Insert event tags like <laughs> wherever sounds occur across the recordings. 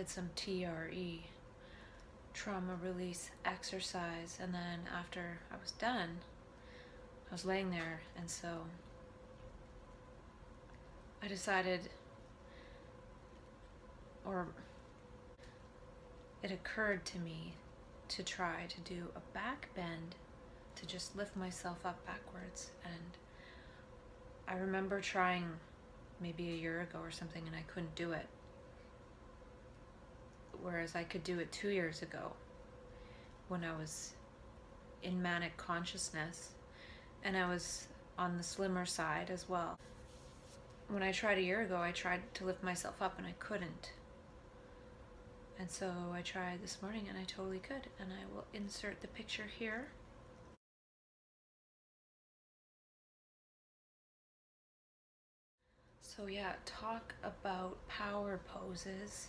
Did some TRE, trauma release exercise, and then after I was done, I was laying there, and so I decided, or it occurred to me to try to do a back bend to just lift myself up backwards. And I remember trying maybe a year ago or something, and I couldn't do it whereas I could do it two years ago when I was in manic consciousness and I was on the slimmer side as well. When I tried a year ago, I tried to lift myself up and I couldn't. And so I tried this morning and I totally could. And I will insert the picture here. So, yeah, talk about power poses.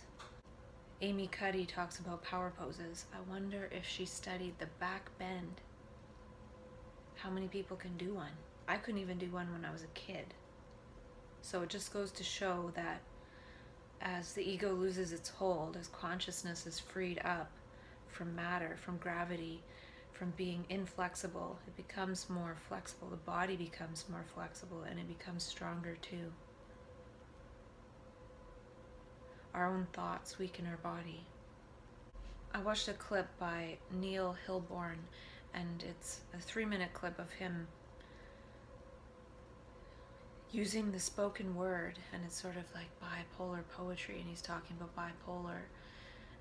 Amy Cuddy talks about power poses. I wonder if she studied the back bend. How many people can do one? I couldn't even do one when I was a kid. So it just goes to show that as the ego loses its hold, as consciousness is freed up from matter, from gravity, from being inflexible, it becomes more flexible. The body becomes more flexible and it becomes stronger too. Our own thoughts weaken our body. I watched a clip by Neil Hilborn, and it's a three minute clip of him using the spoken word, and it's sort of like bipolar poetry, and he's talking about bipolar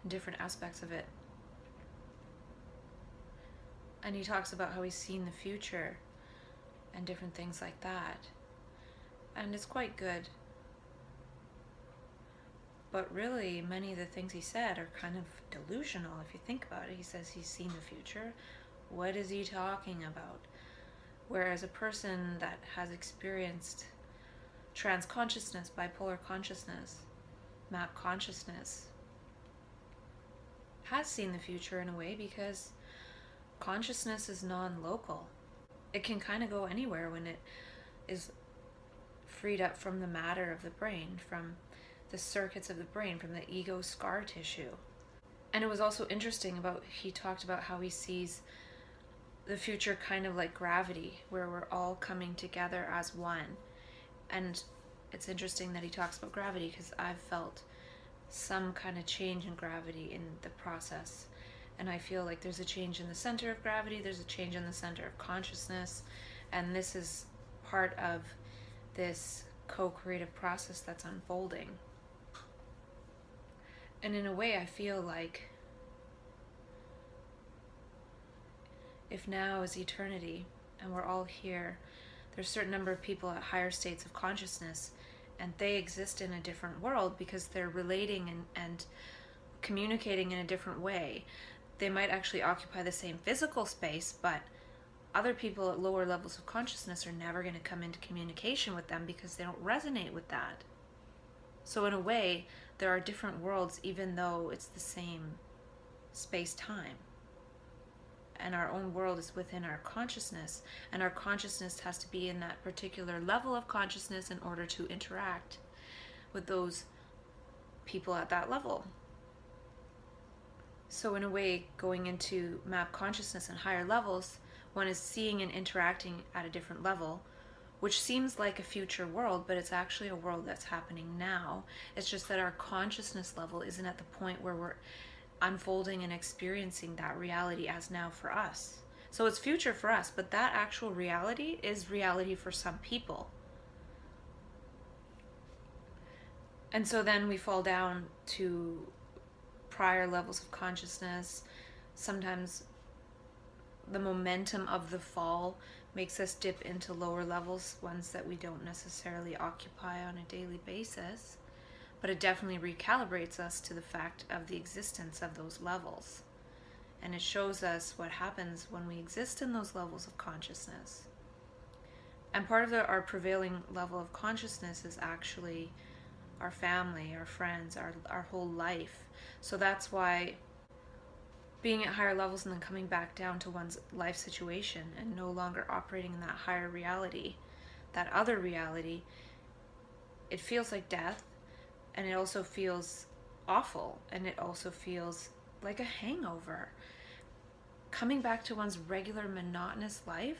and different aspects of it. And he talks about how he's seen the future and different things like that. And it's quite good but really, many of the things he said are kind of delusional if you think about it. He says he's seen the future. What is he talking about? Whereas a person that has experienced trans consciousness, bipolar consciousness, map consciousness, has seen the future in a way because consciousness is non local. It can kind of go anywhere when it is freed up from the matter of the brain, from the circuits of the brain from the ego scar tissue. And it was also interesting about he talked about how he sees the future kind of like gravity, where we're all coming together as one. And it's interesting that he talks about gravity because I've felt some kind of change in gravity in the process. And I feel like there's a change in the center of gravity, there's a change in the center of consciousness. And this is part of this co creative process that's unfolding. And in a way, I feel like if now is eternity and we're all here, there's a certain number of people at higher states of consciousness and they exist in a different world because they're relating and, and communicating in a different way. They might actually occupy the same physical space, but other people at lower levels of consciousness are never going to come into communication with them because they don't resonate with that. So, in a way, there are different worlds even though it's the same space time. And our own world is within our consciousness, and our consciousness has to be in that particular level of consciousness in order to interact with those people at that level. So, in a way, going into map consciousness and higher levels, one is seeing and interacting at a different level which seems like a future world, but it's actually a world that's happening now. It's just that our consciousness level isn't at the point where we're unfolding and experiencing that reality as now for us. So it's future for us, but that actual reality is reality for some people. And so then we fall down to prior levels of consciousness. Sometimes the momentum of the fall makes us dip into lower levels, ones that we don't necessarily occupy on a daily basis. But it definitely recalibrates us to the fact of the existence of those levels. And it shows us what happens when we exist in those levels of consciousness. And part of the, our prevailing level of consciousness is actually our family, our friends, our, our whole life. So that's why being at higher levels and then coming back down to one's life situation and no longer operating in that higher reality, that other reality, it feels like death and it also feels awful and it also feels like a hangover. Coming back to one's regular monotonous life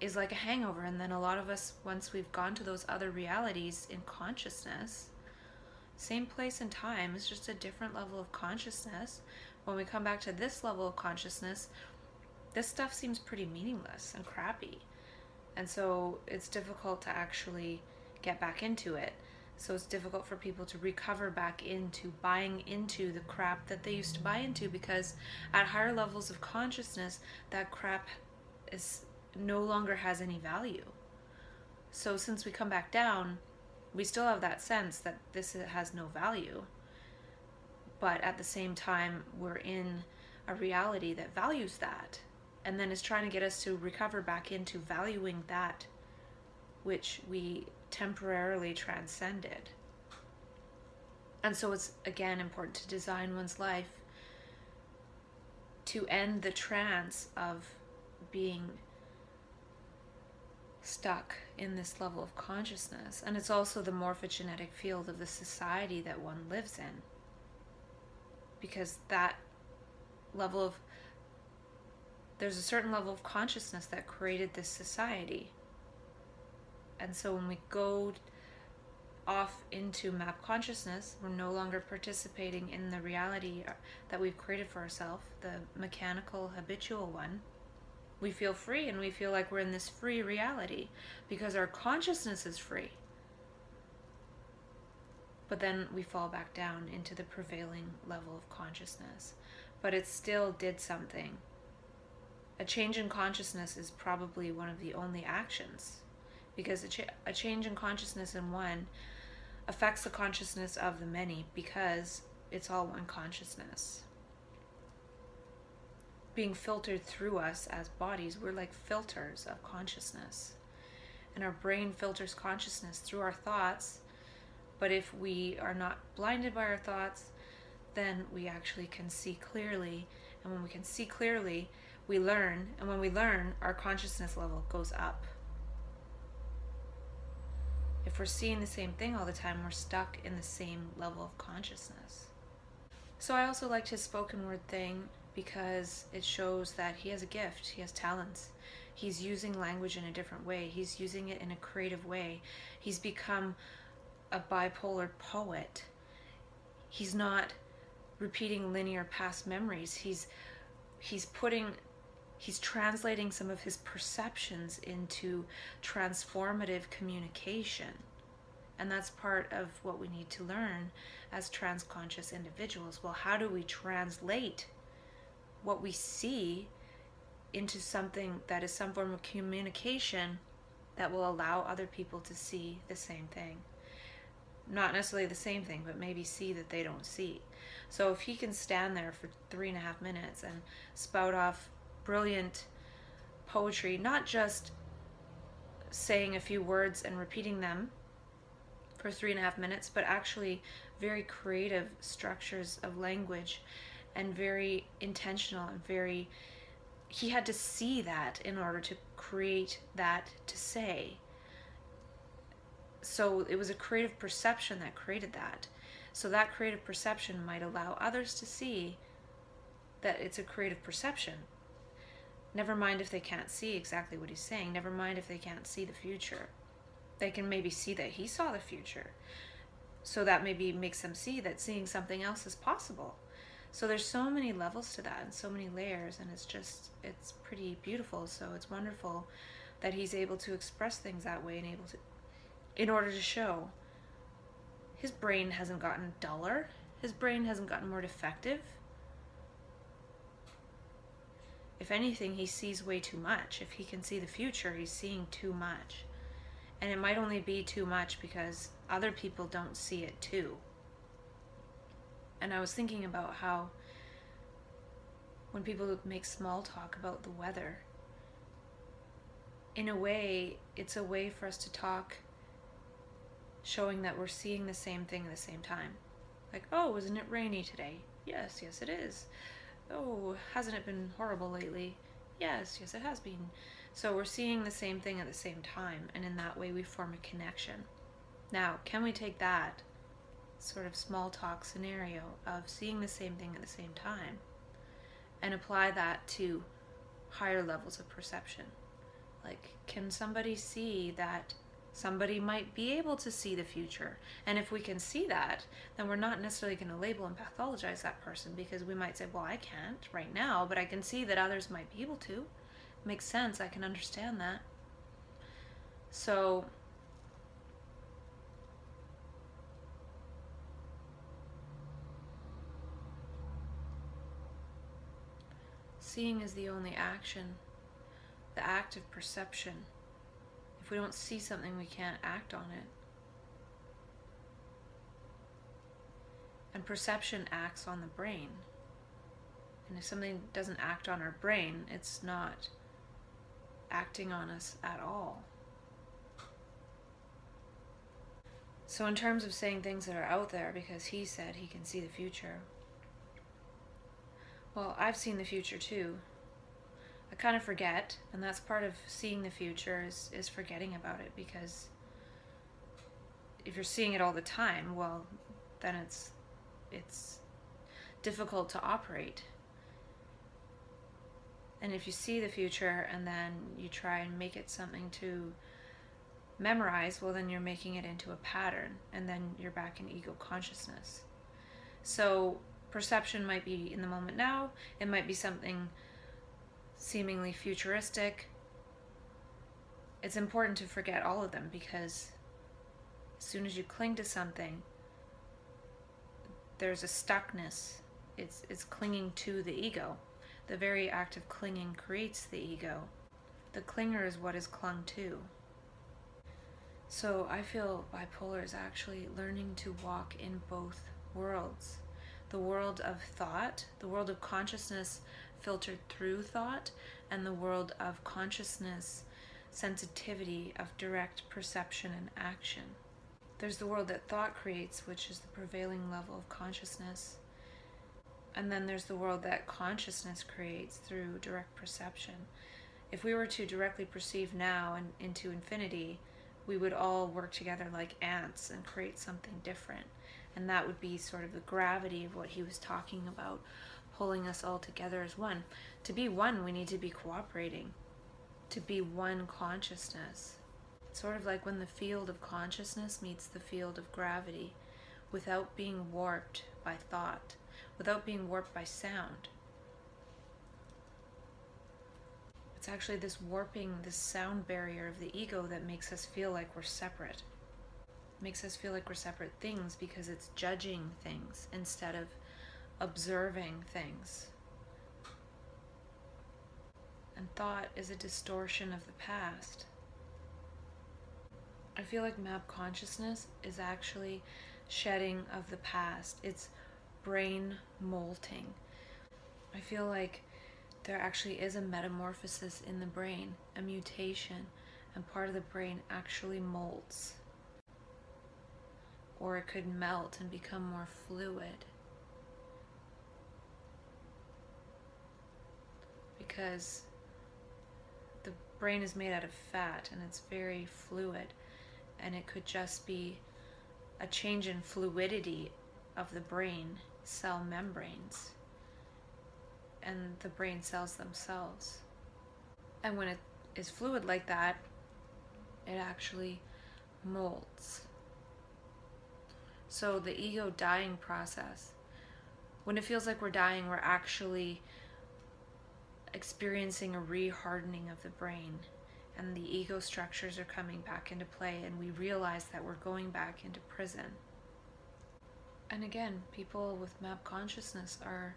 is like a hangover. And then a lot of us, once we've gone to those other realities in consciousness, same place and time, it's just a different level of consciousness when we come back to this level of consciousness, this stuff seems pretty meaningless and crappy. And so it's difficult to actually get back into it. So it's difficult for people to recover back into buying into the crap that they used to buy into because at higher levels of consciousness, that crap is no longer has any value. So since we come back down, we still have that sense that this has no value but at the same time we're in a reality that values that and then is trying to get us to recover back into valuing that which we temporarily transcended and so it's again important to design one's life to end the trance of being stuck in this level of consciousness. And it's also the morphogenetic field of the society that one lives in because that level of there's a certain level of consciousness that created this society. And so when we go off into map consciousness, we're no longer participating in the reality uh, that we've created for ourselves, the mechanical, habitual one. We feel free and we feel like we're in this free reality because our consciousness is free but then we fall back down into the prevailing level of consciousness. But it still did something. A change in consciousness is probably one of the only actions because a, cha- a change in consciousness in one affects the consciousness of the many because it's all one consciousness. Being filtered through us as bodies, we're like filters of consciousness. And our brain filters consciousness through our thoughts but if we are not blinded by our thoughts, then we actually can see clearly. And when we can see clearly, we learn. And when we learn, our consciousness level goes up. If we're seeing the same thing all the time, we're stuck in the same level of consciousness. So I also liked his spoken word thing because it shows that he has a gift, he has talents. He's using language in a different way, he's using it in a creative way. He's become a bipolar poet. He's not repeating linear past memories. He's he's putting he's translating some of his perceptions into transformative communication. And that's part of what we need to learn as transconscious individuals. Well, how do we translate what we see into something that is some form of communication that will allow other people to see the same thing? Not necessarily the same thing, but maybe see that they don't see. So if he can stand there for three and a half minutes and spout off brilliant poetry, not just saying a few words and repeating them for three and a half minutes, but actually very creative structures of language and very intentional and very. He had to see that in order to create that to say so it was a creative perception that created that. So that creative perception might allow others to see that it's a creative perception. Never mind if they can't see exactly what he's saying. Never mind if they can't see the future. They can maybe see that he saw the future. So that maybe makes them see that seeing something else is possible. So there's so many levels to that and so many layers and it's just it's pretty beautiful. So it's wonderful that he's able to express things that way and able to in order to show his brain hasn't gotten duller, his brain hasn't gotten more defective. if anything, he sees way too much. If he can see the future, he's seeing too much. And it might only be too much because other people don't see it too. And I was thinking about how when people make small talk about the weather, in a way, it's a way for us to talk showing that we're seeing the same thing at the same time. Like, oh, isn't it rainy today? Yes, yes, it is. Oh, hasn't it been horrible lately? Yes, yes, it has been. So we're seeing the same thing at the same time, and in that way we form a connection. Now, can we take that sort of small talk scenario of seeing the same thing at the same time and apply that to higher levels of perception? Like, can somebody see that somebody might be able to see the future? And if we can see that, then we're not necessarily going to label and pathologize that person because we might say, well, I can't right now, but I can see that others might be able to. It makes sense. I can understand that. So, seeing is the only action the act of perception. If we don't see something, we can't act on it. And perception acts on the brain. And if something doesn't act on our brain, it's not acting on us at all. So, in terms of saying things that are out there, because he said he can see the future, well, I've seen the future too. I kind of forget, and that's part of seeing the future is, is forgetting about it because if you're seeing it all the time, well, then it's it's difficult to operate. And if you see the future and then you try and make it something to memorize, well, then you're making it into a pattern, and then you're back in ego consciousness. So perception might be in the moment now. It might be something seemingly futuristic, it's important to forget all of them because as soon as you cling to something, there's a stuckness. It's, it's clinging to the ego. The very act of clinging creates the ego. The clinger is what is clung to. So I feel bipolar is actually learning to walk in both worlds the world of thought, the world of consciousness filtered through thought, and the world of consciousness, sensitivity of direct perception and action. There's the world that thought creates, which is the prevailing level of consciousness. And then there's the world that consciousness creates through direct perception. If we were to directly perceive now and into infinity, we would all work together like ants and create something different. And that would be sort of the gravity of what he was talking about pulling us all together as one. To be one, we need to be cooperating, to be one consciousness. It's sort of like when the field of consciousness meets the field of gravity without being warped by thought, without being warped by sound. It's actually this warping, this sound barrier of the ego that makes us feel like we're separate. makes us feel like we're separate things because it's judging things instead of observing things. And thought is a distortion of the past. I feel like map consciousness is actually shedding of the past. It's brain molting. I feel like there actually is a metamorphosis in the brain, a mutation, and part of the brain actually molts. Or it could melt and become more fluid. Because the brain is made out of fat and it's very fluid and it could just be a change in fluidity of the brain cell membranes and the brain cells themselves. And when it is fluid like that, it actually molds. So the ego dying process, when it feels like we're dying, we're actually experiencing a rehardening of the brain and the ego structures are coming back into play and we realize that we're going back into prison. And again, people with map consciousness are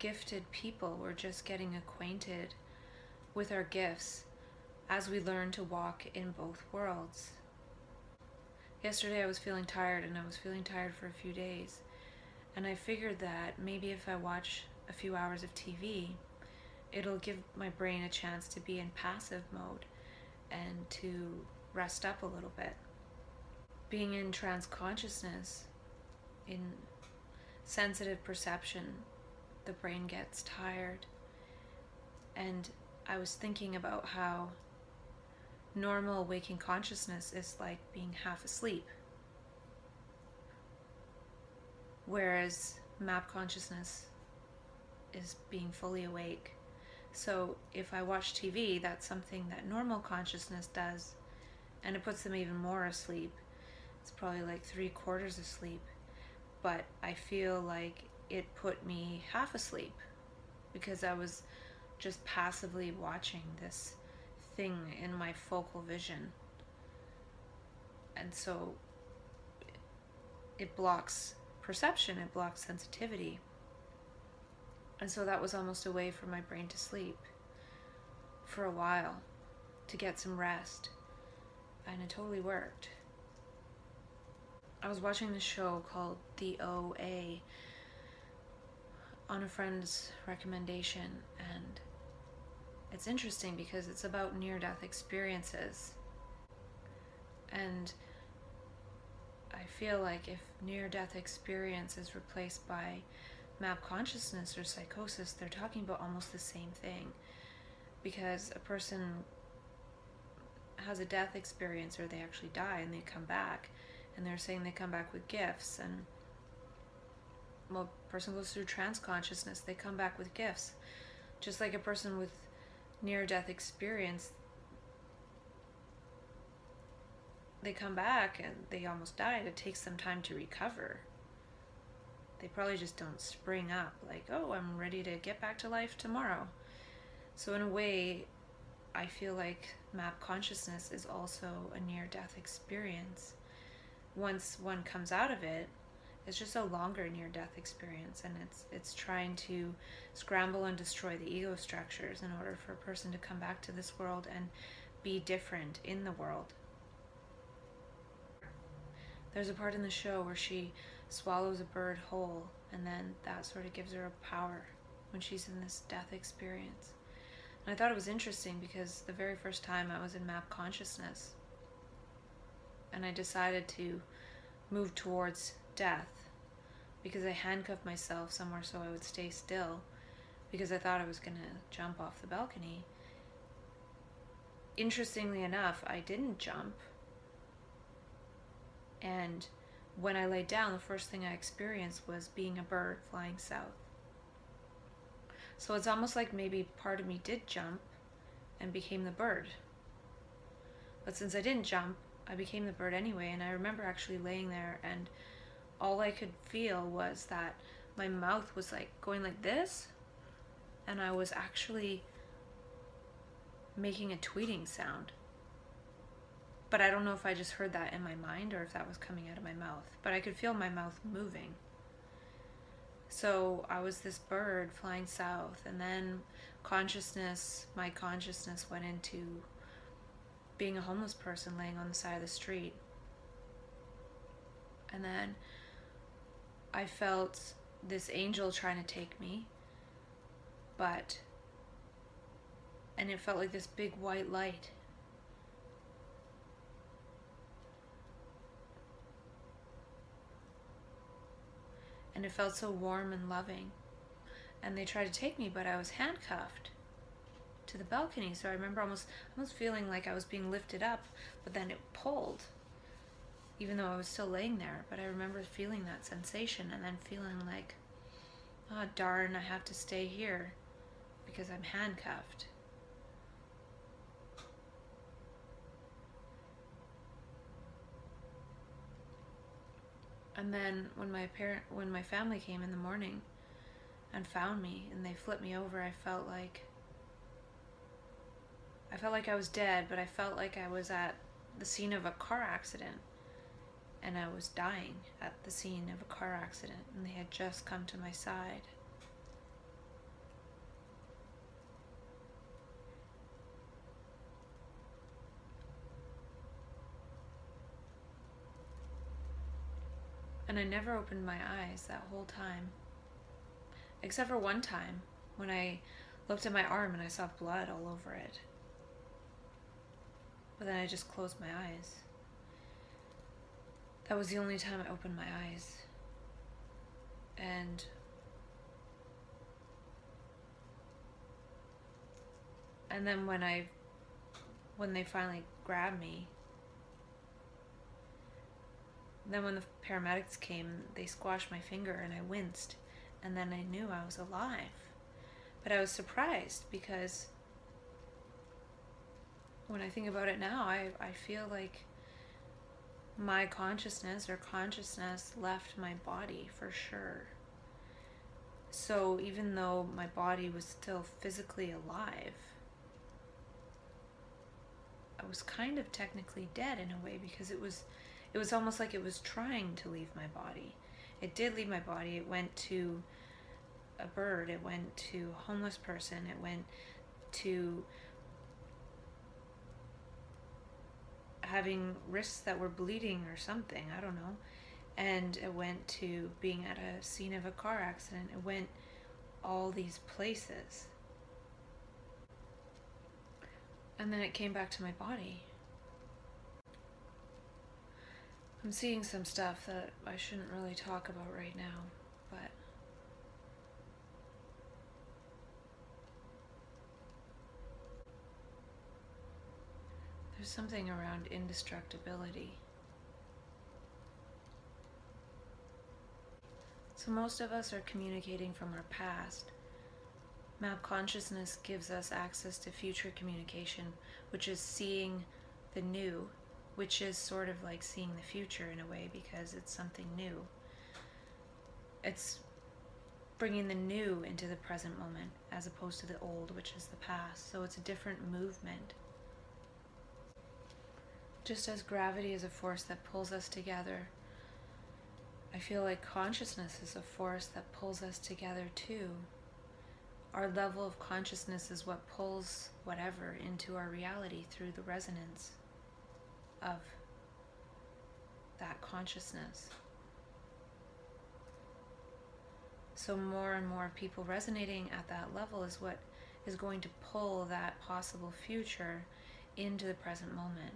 gifted people, we're just getting acquainted with our gifts as we learn to walk in both worlds. Yesterday I was feeling tired and I was feeling tired for a few days. And I figured that maybe if I watch a few hours of TV, it'll give my brain a chance to be in passive mode and to rest up a little bit. Being in trance consciousness, in sensitive perception, the brain gets tired. And I was thinking about how normal waking consciousness is like being half asleep. Whereas map consciousness is being fully awake. So if I watch TV, that's something that normal consciousness does, and it puts them even more asleep. It's probably like three quarters asleep, but I feel like it put me half asleep because I was just passively watching this thing in my focal vision. And so it blocks perception, it blocks sensitivity. And so that was almost a way for my brain to sleep for a while, to get some rest. And it totally worked. I was watching this show called The OA on a friend's recommendation, and it's interesting because it's about near death experiences. And I feel like if near death experience is replaced by map consciousness or psychosis, they're talking about almost the same thing. Because a person has a death experience or they actually die and they come back, and they're saying they come back with gifts. And well, person goes through trance consciousness, they come back with gifts. Just like a person with near death experience, they come back and they almost died. It takes them time to recover. They probably just don't spring up like, oh, I'm ready to get back to life tomorrow. So, in a way, I feel like map consciousness is also a near death experience. Once one comes out of it, it's just a longer near death experience and it's it's trying to scramble and destroy the ego structures in order for a person to come back to this world and be different in the world there's a part in the show where she swallows a bird whole and then that sort of gives her a power when she's in this death experience and i thought it was interesting because the very first time i was in map consciousness and i decided to move towards death because I handcuffed myself somewhere so I would stay still because I thought I was going to jump off the balcony. Interestingly enough, I didn't jump. And when I laid down, the first thing I experienced was being a bird flying south. So it's almost like maybe part of me did jump and became the bird. But since I didn't jump, I became the bird anyway, and I remember actually laying there and all I could feel was that my mouth was like going like this, and I was actually making a tweeting sound. But I don't know if I just heard that in my mind or if that was coming out of my mouth. But I could feel my mouth moving. So I was this bird flying south, and then consciousness, my consciousness went into being a homeless person laying on the side of the street. And then I felt this angel trying to take me, but, and it felt like this big white light. And it felt so warm and loving. And they tried to take me, but I was handcuffed to the balcony. So I remember almost almost feeling like I was being lifted up, but then it pulled even though I was still laying there. But I remember feeling that sensation and then feeling like, oh, darn, I have to stay here because I'm handcuffed. And then when my parent, when my family came in the morning and found me and they flipped me over, I felt like I felt like I was dead, but I felt like I was at the scene of a car accident and I was dying at the scene of a car accident, and they had just come to my side. And I never opened my eyes that whole time. Except for one time when I looked at my arm and I saw blood all over it. But then I just closed my eyes. That was the only time I opened my eyes. And and then when I when they finally grabbed me then when the paramedics came they squashed my finger and I winced. And then I knew I was alive. But I was surprised because when I think about it now I, I feel like my consciousness or consciousness left my body for sure. So even though my body was still physically alive I was kind of technically dead in a way because it was it was almost like it was trying to leave my body. It did leave my body. It went to a bird, it went to a homeless person, it went to having wrists that were bleeding or something, I don't know. And it went to being at a scene of a car accident. It went all these places. And then it came back to my body. I'm seeing some stuff that I shouldn't really talk about right now, but there's something around indestructibility. So most of us are communicating from our past Map consciousness gives us access to future communication, which is seeing the new, which is sort of like seeing the future in a way because it's something new. It's bringing the new into the present moment as opposed to the old, which is the past. So it's a different movement. Just as gravity is a force that pulls us together, I feel like consciousness is a force that pulls us together too our level of consciousness is what pulls whatever into our reality through the resonance of that consciousness. So, more and more people resonating at that level is what is going to pull that possible future into the present moment.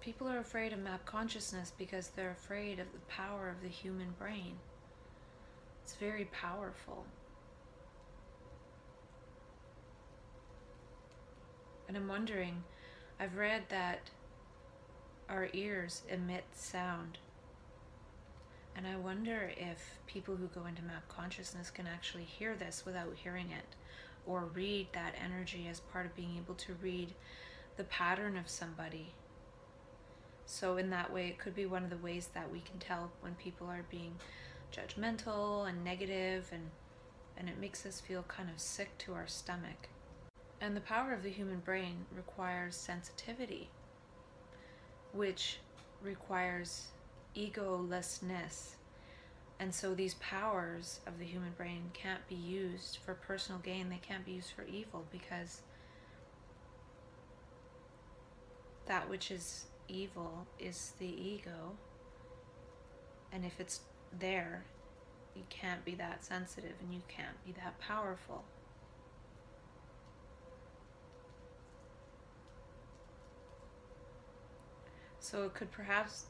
People are afraid of map consciousness because they're afraid of the power of the human brain. It's very powerful. And I'm wondering, I've read that our ears emit sound. And I wonder if people who go into map consciousness can actually hear this without hearing it, or read that energy as part of being able to read the pattern of somebody. So, in that way, it could be one of the ways that we can tell when people are being judgmental and negative, and, and it makes us feel kind of sick to our stomach. And the power of the human brain requires sensitivity, which requires egolessness. And so these powers of the human brain can't be used for personal gain, they can't be used for evil because that which is evil is the ego. And if it's there, you can't be that sensitive and you can't be that powerful. So it could perhaps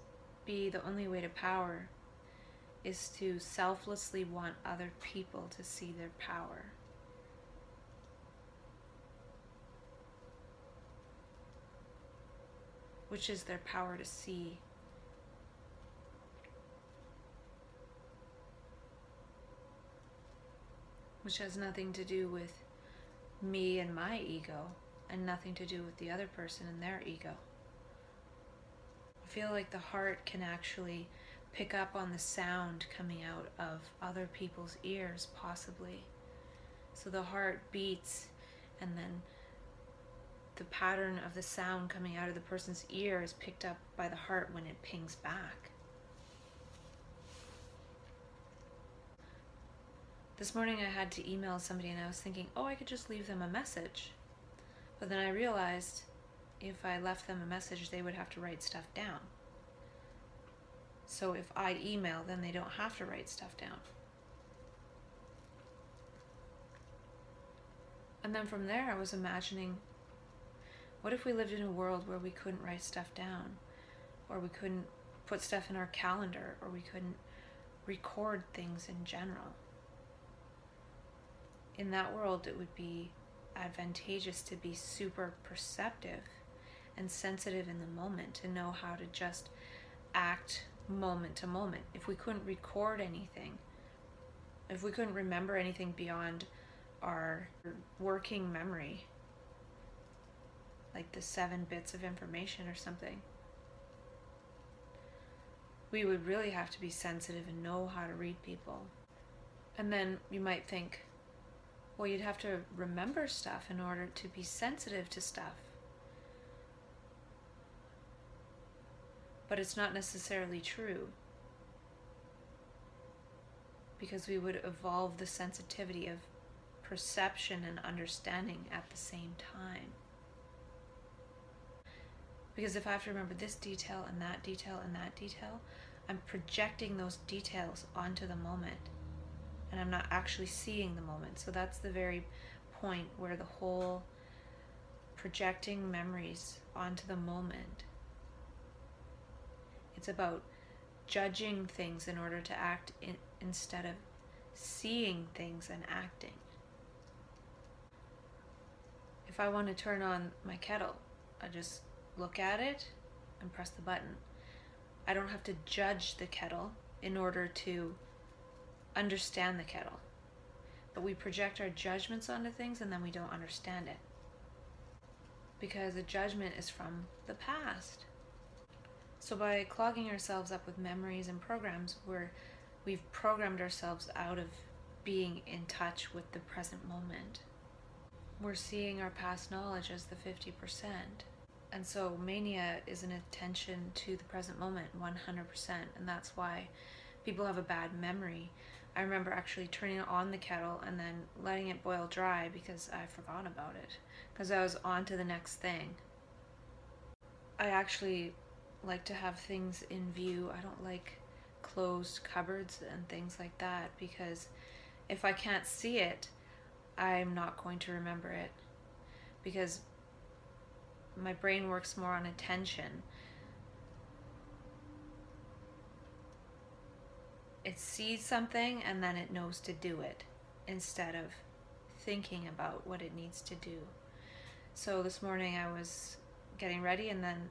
be the only way to power is to selflessly want other people to see their power. Which is their power to see. Which has nothing to do with me and my ego, and nothing to do with the other person and their ego feel like the heart can actually pick up on the sound coming out of other people's ears, possibly. So the heart beats, and then the pattern of the sound coming out of the person's ear is picked up by the heart when it pings back. This morning I had to email somebody and I was thinking, oh, I could just leave them a message. But then I realized if I left them a message, they would have to write stuff down. So if I email, then they don't have to write stuff down. And then from there, I was imagining what if we lived in a world where we couldn't write stuff down, or we couldn't put stuff in our calendar, or we couldn't record things in general? In that world, it would be advantageous to be super perceptive and sensitive in the moment to know how to just act moment to moment. If we couldn't record anything, if we couldn't remember anything beyond our working memory, like the seven bits of information or something, we would really have to be sensitive and know how to read people. And then you might think, well, you'd have to remember stuff in order to be sensitive to stuff. But it's not necessarily true. Because we would evolve the sensitivity of perception and understanding at the same time. Because if I have to remember this detail and that detail and that detail, I'm projecting those details onto the moment and I'm not actually seeing the moment. So that's the very point where the whole projecting memories onto the moment. It's about judging things in order to act in, instead of seeing things and acting. If I want to turn on my kettle, I just look at it and press the button. I don't have to judge the kettle in order to understand the kettle. But we project our judgments onto things and then we don't understand it. Because a judgment is from the past. So by clogging ourselves up with memories and programs, where we've programmed ourselves out of being in touch with the present moment. We're seeing our past knowledge as the 50%. And so mania is an attention to the present moment 100%. And that's why people have a bad memory I remember actually turning on the kettle and then letting it boil dry because I forgot about it because I was on to the next thing. I actually like to have things in view. I don't like closed cupboards and things like that because if I can't see it, I'm not going to remember it because my brain works more on attention it sees something and then it knows to do it instead of thinking about what it needs to do. So this morning I was getting ready and then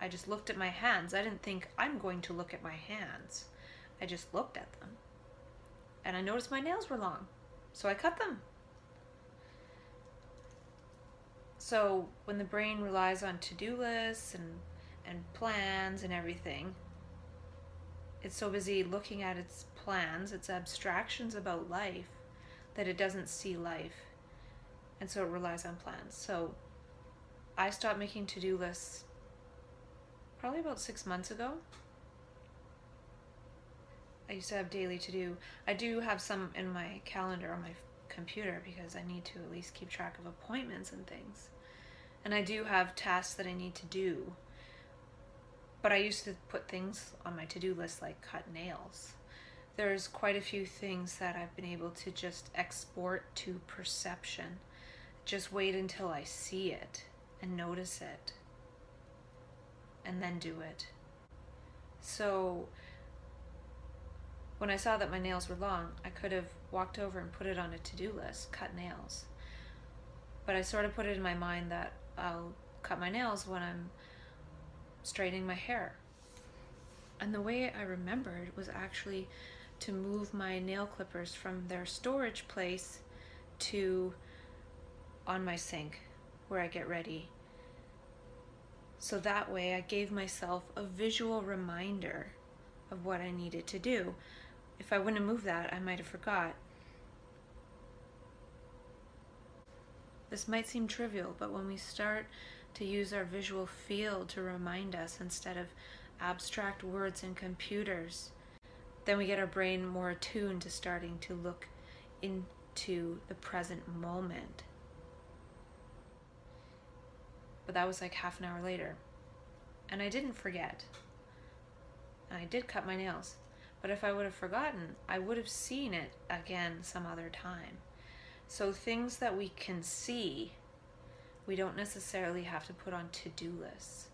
I just looked at my hands. I didn't think I'm going to look at my hands. I just looked at them. And I noticed my nails were long. So I cut them. So when the brain relies on to-do lists and and plans and everything, it's so busy looking at its plans, its abstractions about life, that it doesn't see life. And so it relies on plans. So I stopped making to do lists probably about six months ago. I used to have daily to do. I do have some in my calendar on my computer because I need to at least keep track of appointments and things. And I do have tasks that I need to do but I used to put things on my to do list like cut nails. There's quite a few things that I've been able to just export to perception. Just wait until I see it and notice it and then do it. So when I saw that my nails were long, I could have walked over and put it on a to do list, cut nails. But I sort of put it in my mind that I'll cut my nails when I'm straightening my hair. And the way I remembered was actually to move my nail clippers from their storage place to on my sink where I get ready. So that way I gave myself a visual reminder of what I needed to do. If I wouldn't have moved that, I might have forgot. This might seem trivial, but when we start to use our visual field to remind us instead of abstract words and computers, then we get our brain more attuned to starting to look into the present moment. But that was like half an hour later. And I didn't forget. and I did cut my nails. But if I would have forgotten, I would have seen it again some other time. So things that we can see, we don't necessarily have to put on to do lists.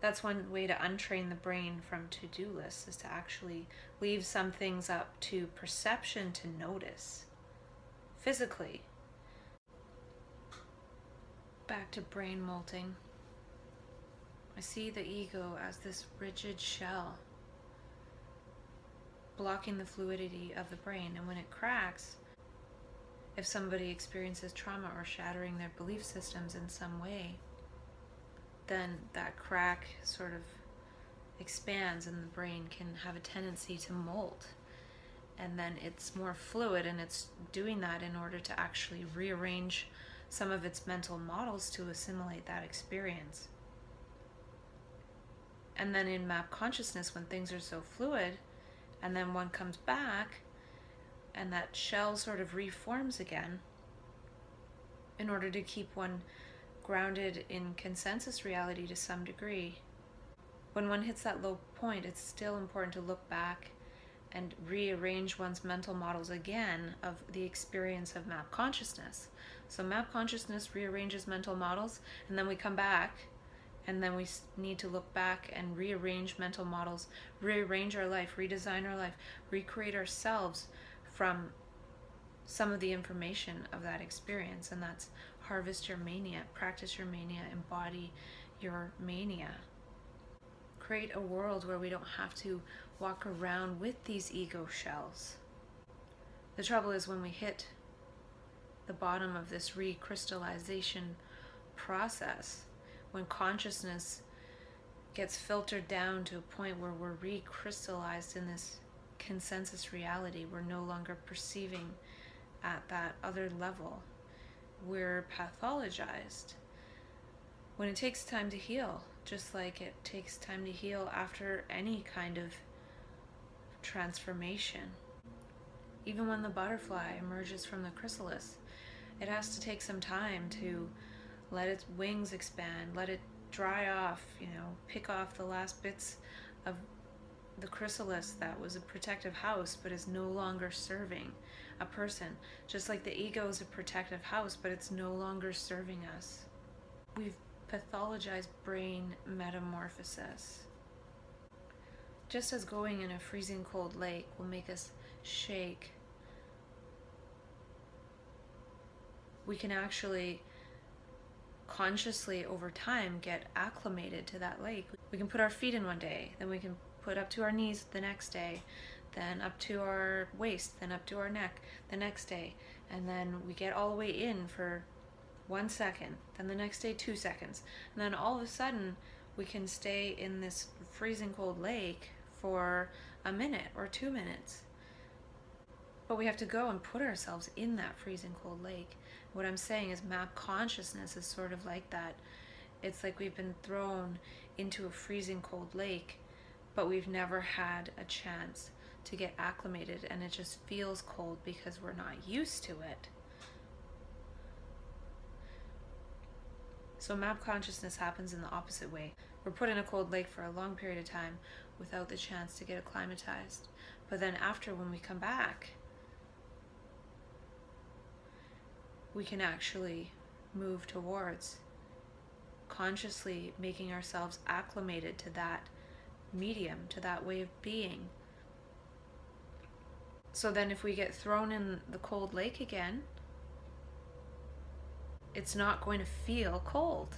That's one way to untrain the brain from to do lists is to actually leave some things up to perception to notice physically. Back to brain molting. I see the ego as this rigid shell blocking the fluidity of the brain. And when it cracks, if somebody experiences trauma or shattering their belief systems in some way, then that crack sort of expands and the brain can have a tendency to molt. And then it's more fluid and it's doing that in order to actually rearrange some of its mental models to assimilate that experience. And then in map consciousness, when things are so fluid, and then one comes back and that shell sort of reforms again in order to keep one grounded in consensus reality to some degree. When one hits that low point, it's still important to look back and rearrange one's mental models again of the experience of map consciousness. So, map consciousness rearranges mental models, and then we come back and then we need to look back and rearrange mental models, rearrange our life, redesign our life, recreate ourselves from some of the information of that experience. And that's harvest your mania, practice your mania, embody your mania. Create a world where we don't have to walk around with these ego shells. The trouble is when we hit the bottom of this recrystallization process, when consciousness gets filtered down to a point where we're recrystallized in this consensus reality, we're no longer perceiving at that other level. We're pathologized. When it takes time to heal, just like it takes time to heal after any kind of transformation. Even when the butterfly emerges from the chrysalis, it has to take some time to let its wings expand, let it dry off, you know, pick off the last bits of the chrysalis that was a protective house but is no longer serving a person. Just like the ego is a protective house but it's no longer serving us. We've pathologized brain metamorphosis. Just as going in a freezing cold lake will make us shake, we can actually consciously over time get acclimated to that lake. We can put our feet in one day, then we can put up to our knees the next day, then up to our waist, then up to our neck the next day, and then we get all the way in for one second, then the next day two seconds, and then all of a sudden we can stay in this freezing cold lake for a minute or two minutes. But we have to go and put ourselves in that freezing cold lake. What I'm saying is, map consciousness is sort of like that. It's like we've been thrown into a freezing cold lake, but we've never had a chance to get acclimated, and it just feels cold because we're not used to it. So, map consciousness happens in the opposite way. We're put in a cold lake for a long period of time without the chance to get acclimatized. But then, after when we come back, we can actually move towards consciously making ourselves acclimated to that medium, to that way of being. So then, if we get thrown in the cold lake again, it's not going to feel cold.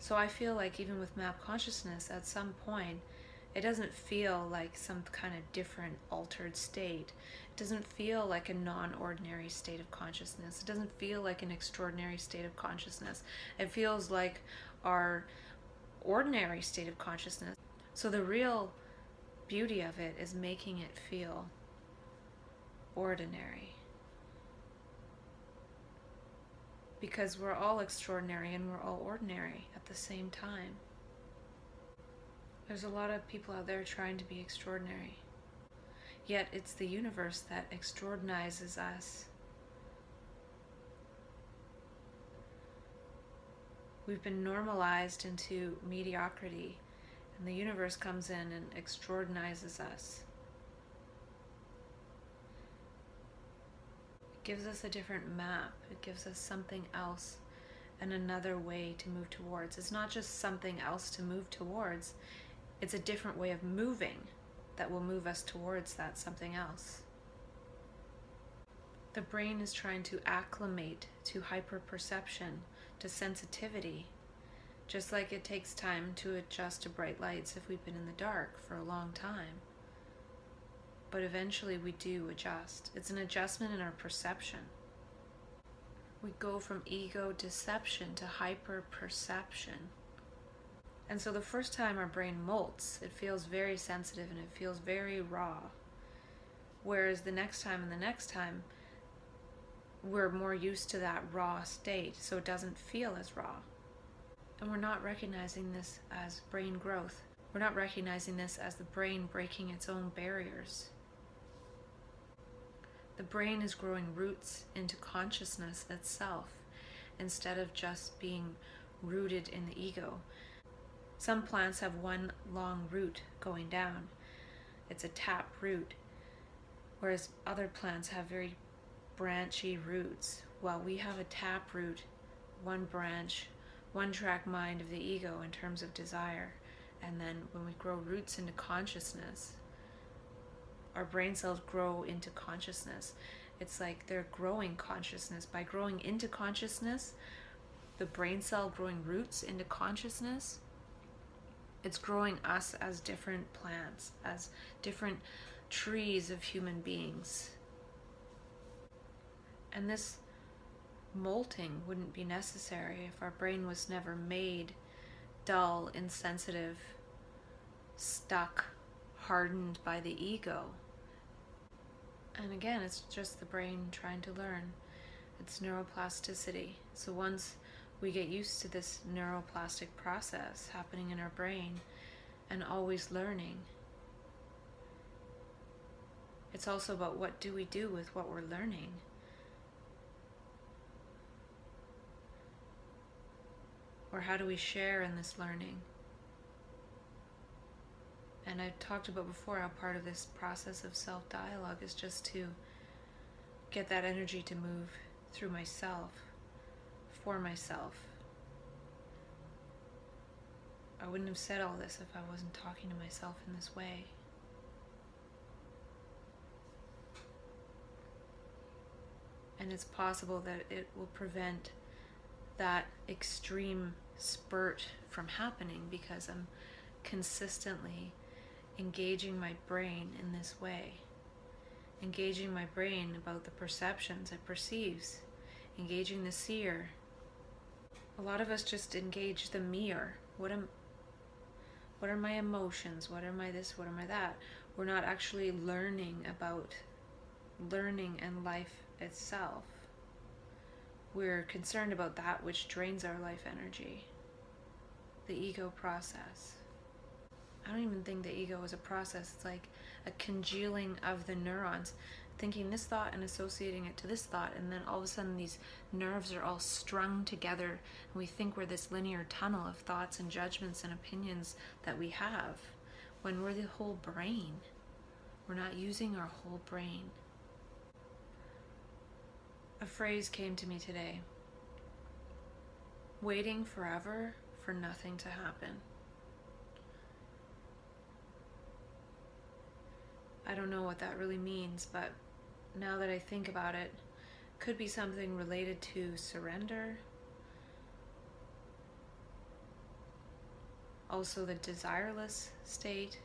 So I feel like even with map consciousness, at some point, it doesn't feel like some kind of different altered state. It doesn't feel like a non ordinary state of consciousness. It doesn't feel like an extraordinary state of consciousness. It feels like our ordinary state of consciousness. So the real beauty of it is making it feel ordinary. Because we're all extraordinary and we're all ordinary at the same time. There's a lot of people out there trying to be extraordinary. Yet it's the universe that extraordinizes us. We've been normalized into mediocrity And the universe comes in and extraordinizes us. It gives us a different map, it gives us something else and another way to move towards. It's not just something else to move towards, it's a different way of moving that will move us towards that something else. The brain is trying to acclimate to hyperperception, to sensitivity, just like it takes time to adjust to bright lights if we've been in the dark for a long time. But eventually we do adjust. It's an adjustment in our perception. We go from ego deception to hyper perception. And so the first time our brain molts, it feels very sensitive and it feels very raw. Whereas the next time and the next time, we're more used to that raw state, so it doesn't feel as raw. And we're not recognizing this as brain growth. We're not recognizing this as the brain breaking its own barriers. The brain is growing roots into consciousness itself instead of just being rooted in the ego. Some plants have one long root going down, it's a tap root, whereas other plants have very branchy roots. While we have a tap root, one branch, one track mind of the ego in terms of desire. And then when we grow roots into consciousness, our brain cells grow into consciousness. It's like they're growing consciousness. By growing into consciousness, the brain cell growing roots into consciousness, it's growing us as different plants, as different trees of human beings. And this molting wouldn't be necessary if our brain was never made dull, insensitive, stuck, hardened by the ego. And again, it's just the brain trying to learn. It's neuroplasticity. So once we get used to this neuroplastic process happening in our brain and always learning, it's also about what do we do with what we're learning. Or how do we share in this learning? And I've talked about before how part of this process of self dialogue is just to get that energy to move through myself, for myself. I wouldn't have said all this if I wasn't talking to myself in this way. And it's possible that it will prevent that extreme spurt from happening because I'm consistently engaging my brain in this way. Engaging my brain about the perceptions it perceives. Engaging the seer. A lot of us just engage the mirror. What am what are my emotions? What am I this? What am I that? We're not actually learning about learning and life itself. We're concerned about that which drains our life energy. The ego process. I don't even think the ego is a process. It's like a congealing of the neurons, thinking this thought and associating it to this thought, and then all of a sudden these nerves are all strung together, and we think we're this linear tunnel of thoughts and judgments and opinions that we have when we're the whole brain. We're not using our whole brain. A phrase came to me today waiting forever for nothing to happen. I don't know what that really means, but now that I think about it, could be something related to surrender. Also, the desireless state.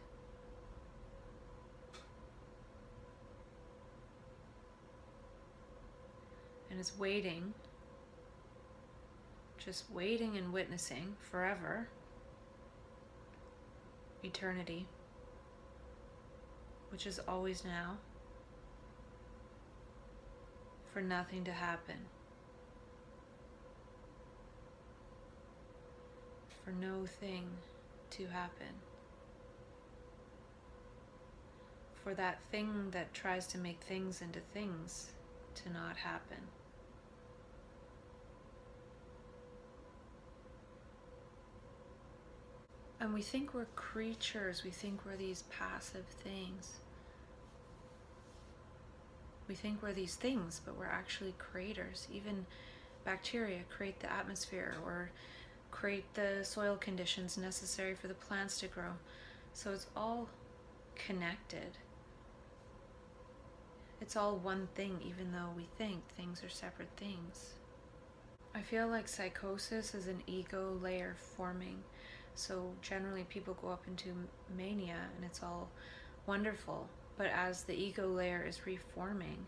And it's waiting, just waiting and witnessing forever, eternity which is always now, for nothing to happen, for no thing to happen, for that thing that tries to make things into things to not happen. And we think we're creatures, we think we're these passive things. We think we're these things, but we're actually creators. Even bacteria create the atmosphere or create the soil conditions necessary for the plants to grow. So it's all connected. It's all one thing, even though we think things are separate things. I feel like psychosis is an ego layer forming. So generally, people go up into mania and it's all wonderful. But as the ego layer is reforming,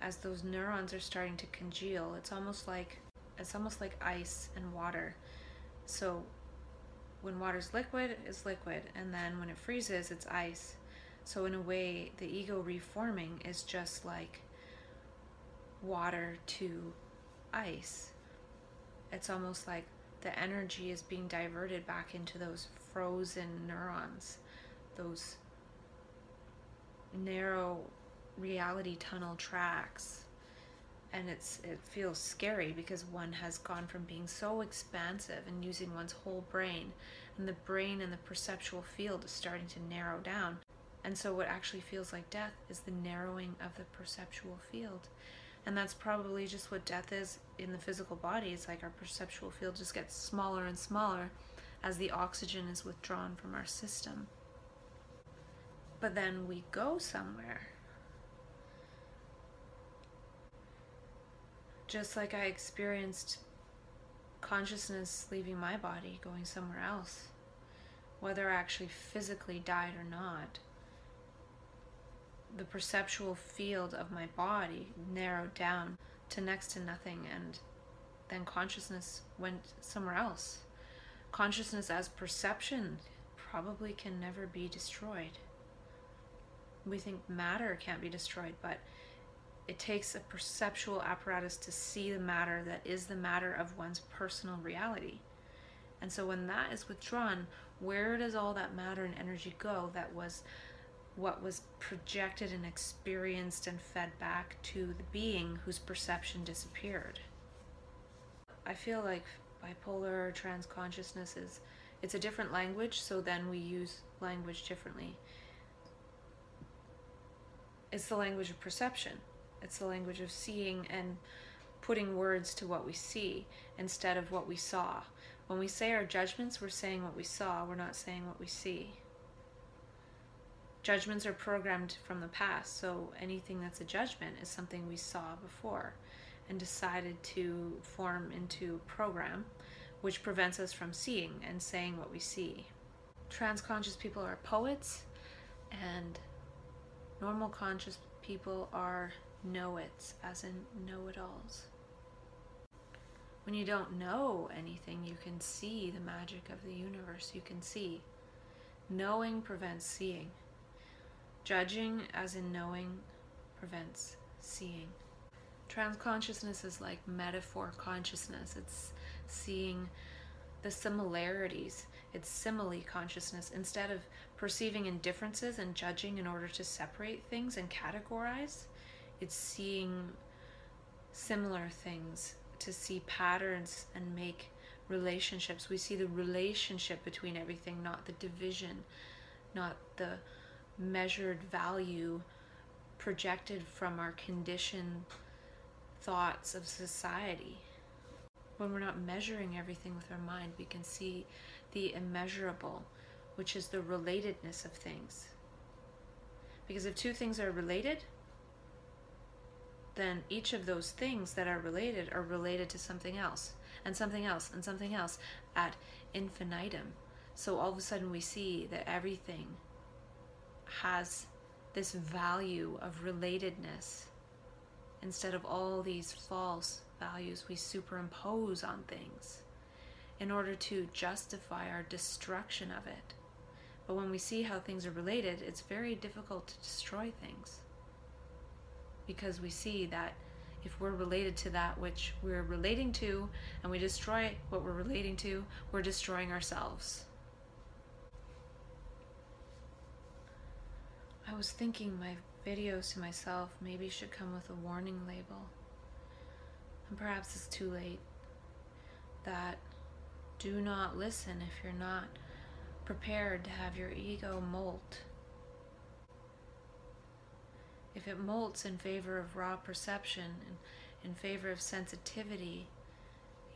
as those neurons are starting to congeal, it's almost like it's almost like ice and water. So when water's liquid, it's liquid, and then when it freezes, it's ice. So in a way, the ego reforming is just like water to ice. It's almost like the energy is being diverted back into those frozen neurons, those narrow reality tunnel tracks. And it's it feels scary because one has gone from being so expansive and using one's whole brain, and the brain and the perceptual field is starting to narrow down. And so, what actually feels like death is the narrowing of the perceptual field. And that's probably just what death is in the physical body. It's like our perceptual field just gets smaller and smaller as the oxygen is withdrawn from our system. But then we go somewhere. Just like I experienced consciousness leaving my body, going somewhere else, whether I actually physically died or not. The perceptual field of my body narrowed down to next to nothing and then consciousness went somewhere else. Consciousness as perception probably can never be destroyed we think matter can't be destroyed but it takes a perceptual apparatus to see the matter that is the matter of one's personal reality and so when that is withdrawn where does all that matter and energy go that was what was projected and experienced and fed back to the being whose perception disappeared. I feel like bipolar or trans consciousness is it's a different language, so then we use language differently. It's the language of perception. It's the language of seeing and putting words to what we see instead of what we saw. When we say our judgments, we're saying what we saw, we're not saying what we see judgments are programmed from the past, so anything that's a judgment is something we saw before and decided to form into a program which prevents us from seeing and saying what we see. Transconscious people are poets, and normal conscious people are know its, as in know it alls. When you don't know anything, you can see the magic of the universe. You can see. Knowing prevents seeing. Judging, as in knowing, prevents seeing. Transconsciousness is like metaphor consciousness, it's seeing the similarities. It's simile consciousness. Instead of perceiving indifferences and judging in order to separate things and categorize, it's seeing similar things to see patterns and make relationships. We see the relationship between everything, not the division, not the measured value projected from our conditioned thoughts of society. When we're not measuring everything with our mind, we can see the immeasurable, which is the relatedness of things. Because if two things are related, then each of those things that are related are related to something else, and something else, and something else at infinitum. So all of a sudden we see that everything has this value of relatedness instead of all these false values we superimpose on things in order to justify our destruction of it. But when we see how things are related, it's very difficult to destroy things because we see that if we're related to that which we're relating to and we destroy what we're relating to, we're destroying ourselves. I was thinking my videos to myself maybe should come with a warning label. And perhaps it's too late. That do not listen if you're not prepared to have your ego molt. If it molts in favor of raw perception and in favor of sensitivity,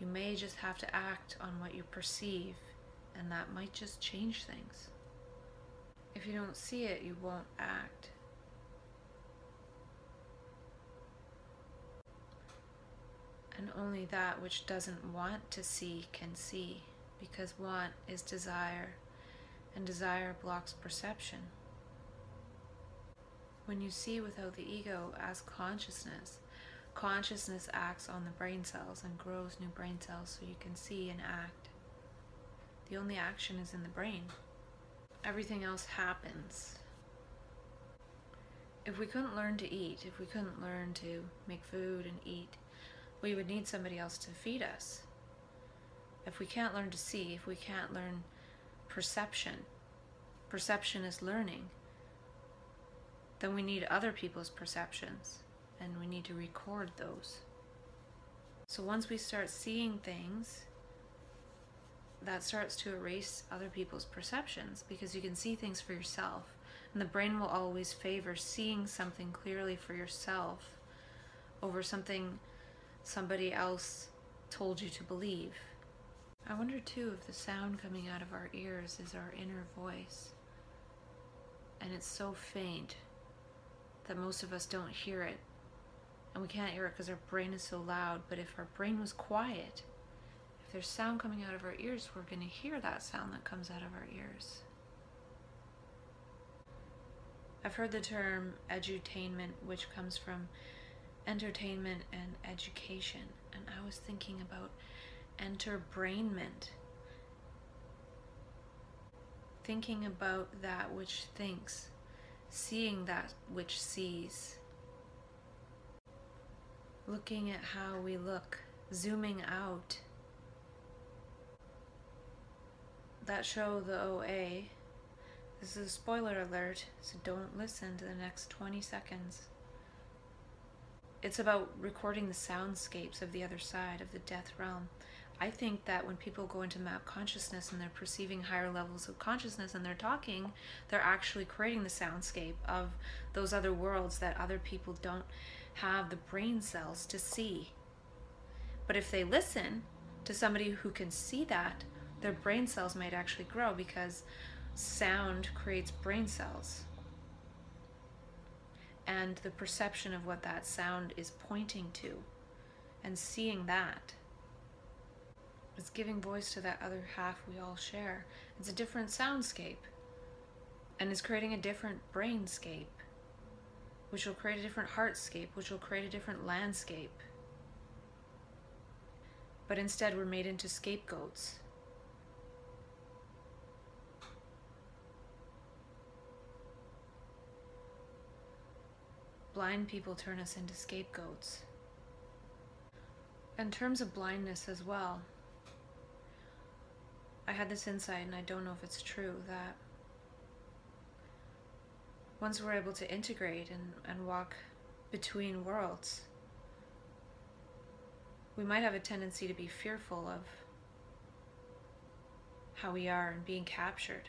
you may just have to act on what you perceive, and that might just change things. If you don't see it, you won't act. And only that which doesn't want to see can see, because want is desire, and desire blocks perception. When you see without the ego as consciousness, consciousness acts on the brain cells and grows new brain cells so you can see and act. The only action is in the brain. Everything else happens. If we couldn't learn to eat, if we couldn't learn to make food and eat, we would need somebody else to feed us. If we can't learn to see, if we can't learn perception, perception is learning, then we need other people's perceptions and we need to record those. So once we start seeing things, that starts to erase other people's perceptions because you can see things for yourself. And the brain will always favor seeing something clearly for yourself over something somebody else told you to believe. I wonder too if the sound coming out of our ears is our inner voice. And it's so faint that most of us don't hear it. And we can't hear it because our brain is so loud. But if our brain was quiet, if there's sound coming out of our ears, we're going to hear that sound that comes out of our ears. I've heard the term edutainment, which comes from entertainment and education. And I was thinking about enterbrainment. Thinking about that which thinks seeing that which sees, looking at how we look, zooming out. That show, the OA, this is a spoiler alert, so don't listen to the next 20 seconds. It's about recording the soundscapes of the other side of the death realm. I think that when people go into map consciousness and they're perceiving higher levels of consciousness and they're talking, they're actually creating the soundscape of those other worlds that other people don't have the brain cells to see. But if they listen to somebody who can see that, their brain cells might actually grow because sound creates brain cells. And the perception of what that sound is pointing to and seeing that it's giving voice to that other half we all share. It's a different soundscape. And it's creating a different brainscape, which will create a different heartscape, which will create a different landscape. But instead, we're made into scapegoats. Blind people turn us into scapegoats. In terms of blindness as well, I had this insight, and I don't know if it's true, that once we're able to integrate and, and walk between worlds, we might have a tendency to be fearful of how we are and being captured.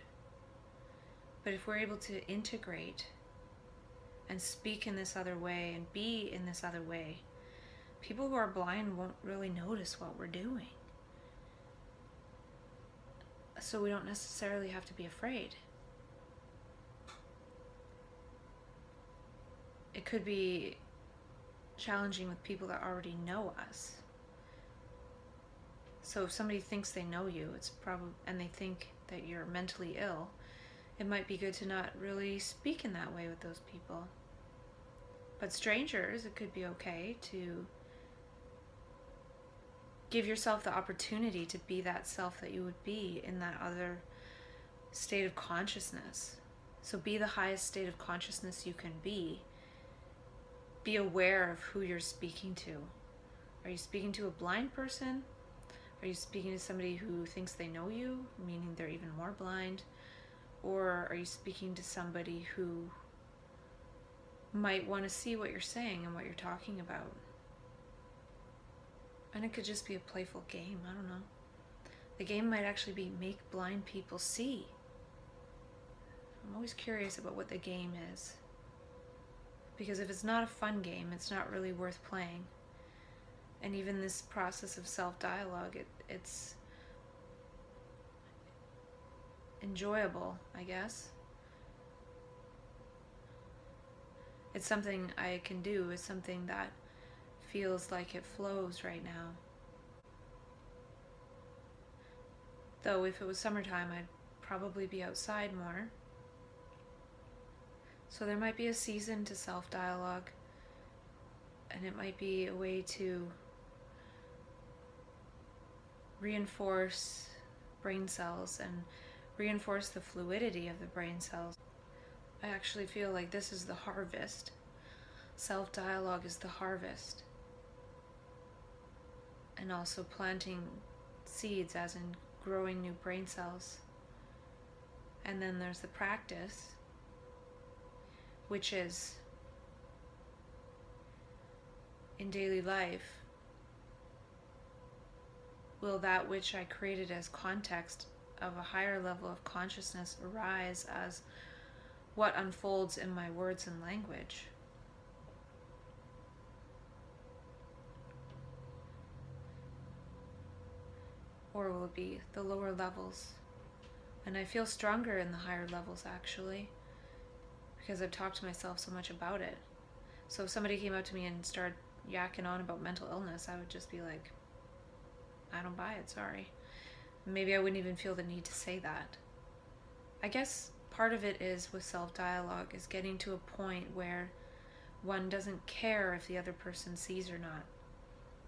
But if we're able to integrate and speak in this other way and be in this other way, people who are blind won't really notice what we're doing so we don't necessarily have to be afraid. It could be challenging with people that already know us. So if somebody thinks they know you, it's probably and they think that you're mentally ill, it might be good to not really speak in that way with those people. But strangers, it could be okay to give yourself the opportunity to be that self that you would be in that other state of consciousness. So be the highest state of consciousness you can be. Be aware of who you're speaking to. Are you speaking to a blind person? Are you speaking to somebody who thinks they know you, meaning they're even more blind? Or are you speaking to somebody who might want to see what you're saying and what you're talking about? And it could just be a playful game. I don't know. The game might actually be make blind people see. I'm always curious about what the game is. Because if it's not a fun game, it's not really worth playing. And even this process of self dialogue, it, it's enjoyable, I guess. It's something I can do, it's something that feels like it flows right now. Though, if it was summertime, I'd probably be outside more. So, there might be a season to self dialogue, and it might be a way to reinforce brain cells and reinforce the fluidity of the brain cells. I actually feel like this is the harvest. Self dialogue is the harvest. And also planting seeds, as in growing new brain cells. And then there's the practice, which is in daily life. Will that which I created as context of a higher level of consciousness arise as what unfolds in my words and language. Or will be the lower levels? And I feel stronger in the higher levels actually, because I've talked to myself so much about it. So if somebody came up to me and started yakking on about mental illness, I would just be like, I don't buy it, sorry. Maybe I wouldn't even feel the need to say that. I guess part of it is with self dialogue is getting to a point where one doesn't care if the other person sees or not.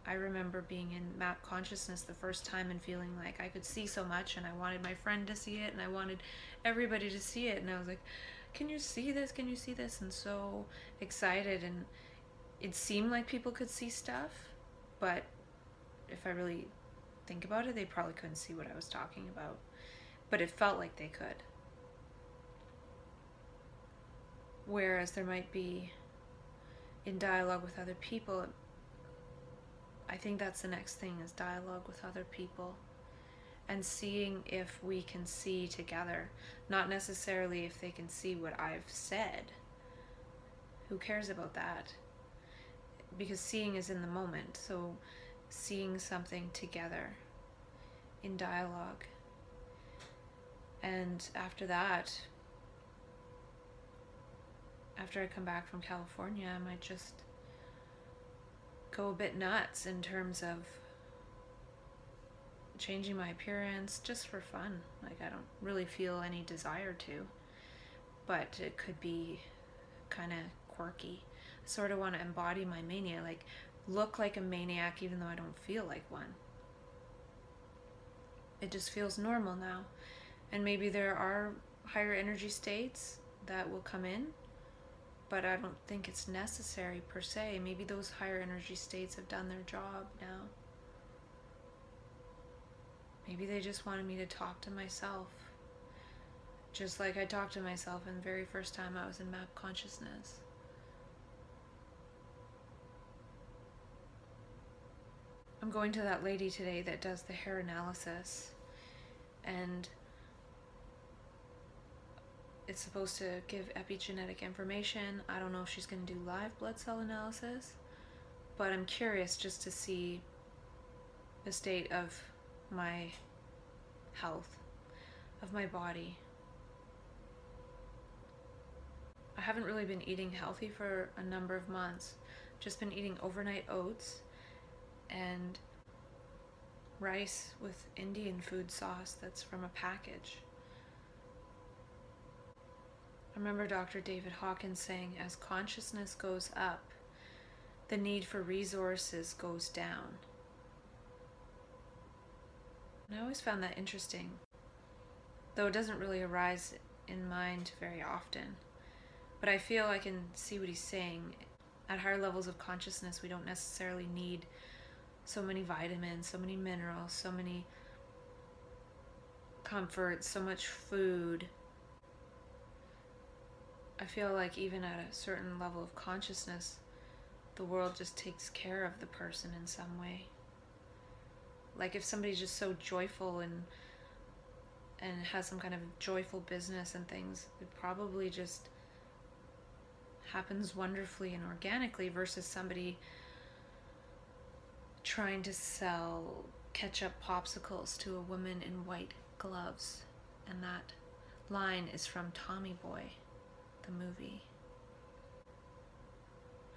I remember being in map consciousness the first time and feeling like I could see so much and I wanted my friend to see it and I wanted everybody to see it and I was like, "Can you see this? Can you see this?" and so excited and it seemed like people could see stuff, but if I really think about it, they probably couldn't see what I was talking about. But it felt like they could. Whereas there might be in dialogue with other people, I think that's the next thing is dialogue with other people and seeing if we can see together, not necessarily if they can see what I've said. Who cares about that? Because seeing is in the moment. So seeing something together in dialogue. And after that, after I come back from California, I might just go a bit nuts in terms of changing my appearance just for fun. Like, I don't really feel any desire to, but it could be kind of quirky. Sort of want to embody my mania, like, look like a maniac even though I don't feel like one. It just feels normal now. And maybe there are higher energy states that will come in, but I don't think it's necessary per se. Maybe those higher energy states have done their job now. Maybe they just wanted me to talk to myself. Just like I talked to myself in the very first time I was in map consciousness. I'm going to that lady today that does the hair analysis and it's supposed to give epigenetic information. I don't know if she's going to do live blood cell analysis, but I'm curious just to see the state of my health, of my body. I haven't really been eating healthy for a number of months. Just been eating overnight oats and rice with Indian food sauce that's from a package. I remember Dr. David Hawkins saying, as consciousness goes up, the need for resources goes down. And I always found that interesting, though it doesn't really arise in mind very often. But I feel I can see what he's saying. At higher levels of consciousness, we don't necessarily need so many vitamins, so many minerals, so many comforts, so much food. I feel like even at a certain level of consciousness, the world just takes care of the person in some way. Like if somebody's just so joyful and and has some kind of joyful business and things, it probably just happens wonderfully and organically versus somebody trying to sell ketchup popsicles to a woman in white gloves. And that line is from Tommy Boy, movie.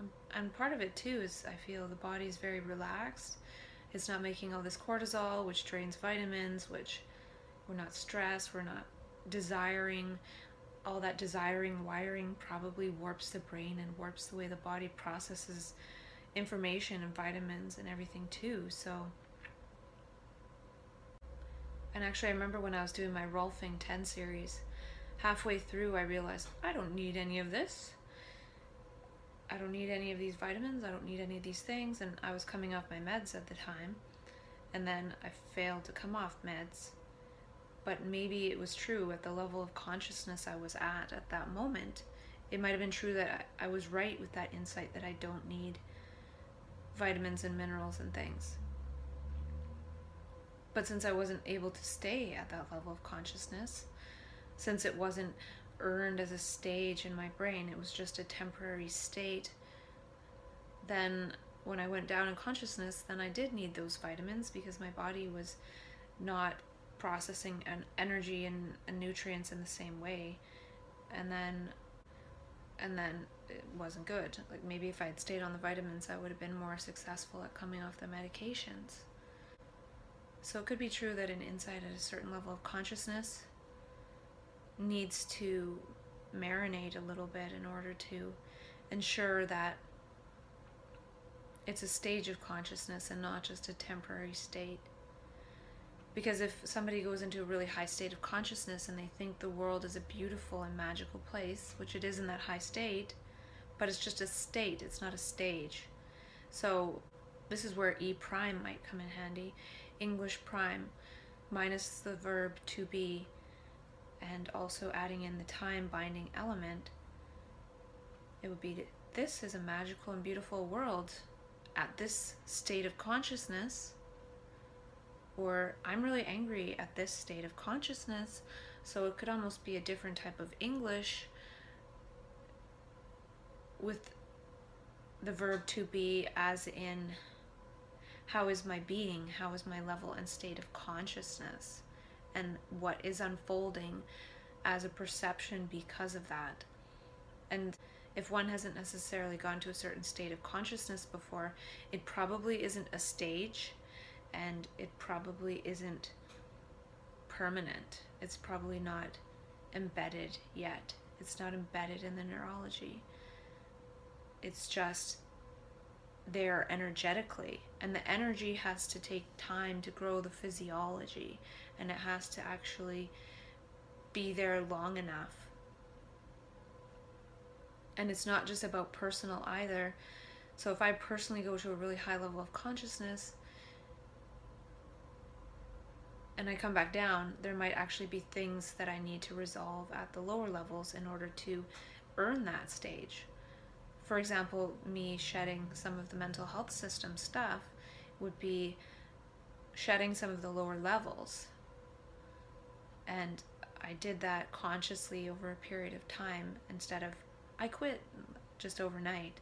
Um, and part of it too is I feel the body is very relaxed. It's not making all this cortisol, which drains vitamins, which we're not stressed, we're not desiring. All that desiring wiring probably warps the brain and warps the way the body processes information and vitamins and everything too. So, and actually, I remember when I was doing my Rolfing 10 series, halfway through, I realized I don't need any of this. I don't need any of these vitamins. I don't need any of these things. And I was coming off my meds at the time. And then I failed to come off meds. But maybe it was true at the level of consciousness I was at at that moment. It might have been true that I, was right with that insight that I don't need vitamins and minerals and things. But since I wasn't able to stay at that level of consciousness, since it wasn't earned as a stage in my brain, it was just a temporary state, then when I went down in consciousness, then I did need those vitamins because my body was not processing an energy and, and nutrients in the same way. And then and then it wasn't good. Like maybe if I had stayed on the vitamins, I would have been more successful at coming off the medications. So it could be true that an insight at a certain level of consciousness needs to marinate a little bit in order to ensure that it's a stage of consciousness and not just a temporary state. Because if somebody goes into a really high state of consciousness and they think the world is a beautiful and magical place, which it is in that high state, but it's just a state, it's not a stage. So this is where E prime might come in handy. English prime minus the verb to be and also adding in the time binding element. It would be this is a magical and beautiful world at this state of consciousness or I'm really angry at this state of consciousness. So it could almost be a different type of English with the verb to be, as in, how is my being? How is my level and state of consciousness? And what is unfolding as a perception because of that? And if one hasn't necessarily gone to a certain state of consciousness before, it probably isn't a stage and it probably isn't permanent. It's probably not embedded yet. It's not embedded in the neurology. It's just there energetically. And the energy has to take time to grow the physiology, and it has to actually be there long enough. And it's not just about personal either. So if I personally go to a really high level of consciousness, and I come back down, there might actually be things that I need to resolve at the lower levels in order to earn that stage. For example, me shedding some of the mental health system stuff would be shedding some of the lower levels. And I did that consciously over a period of time instead of I quit just overnight.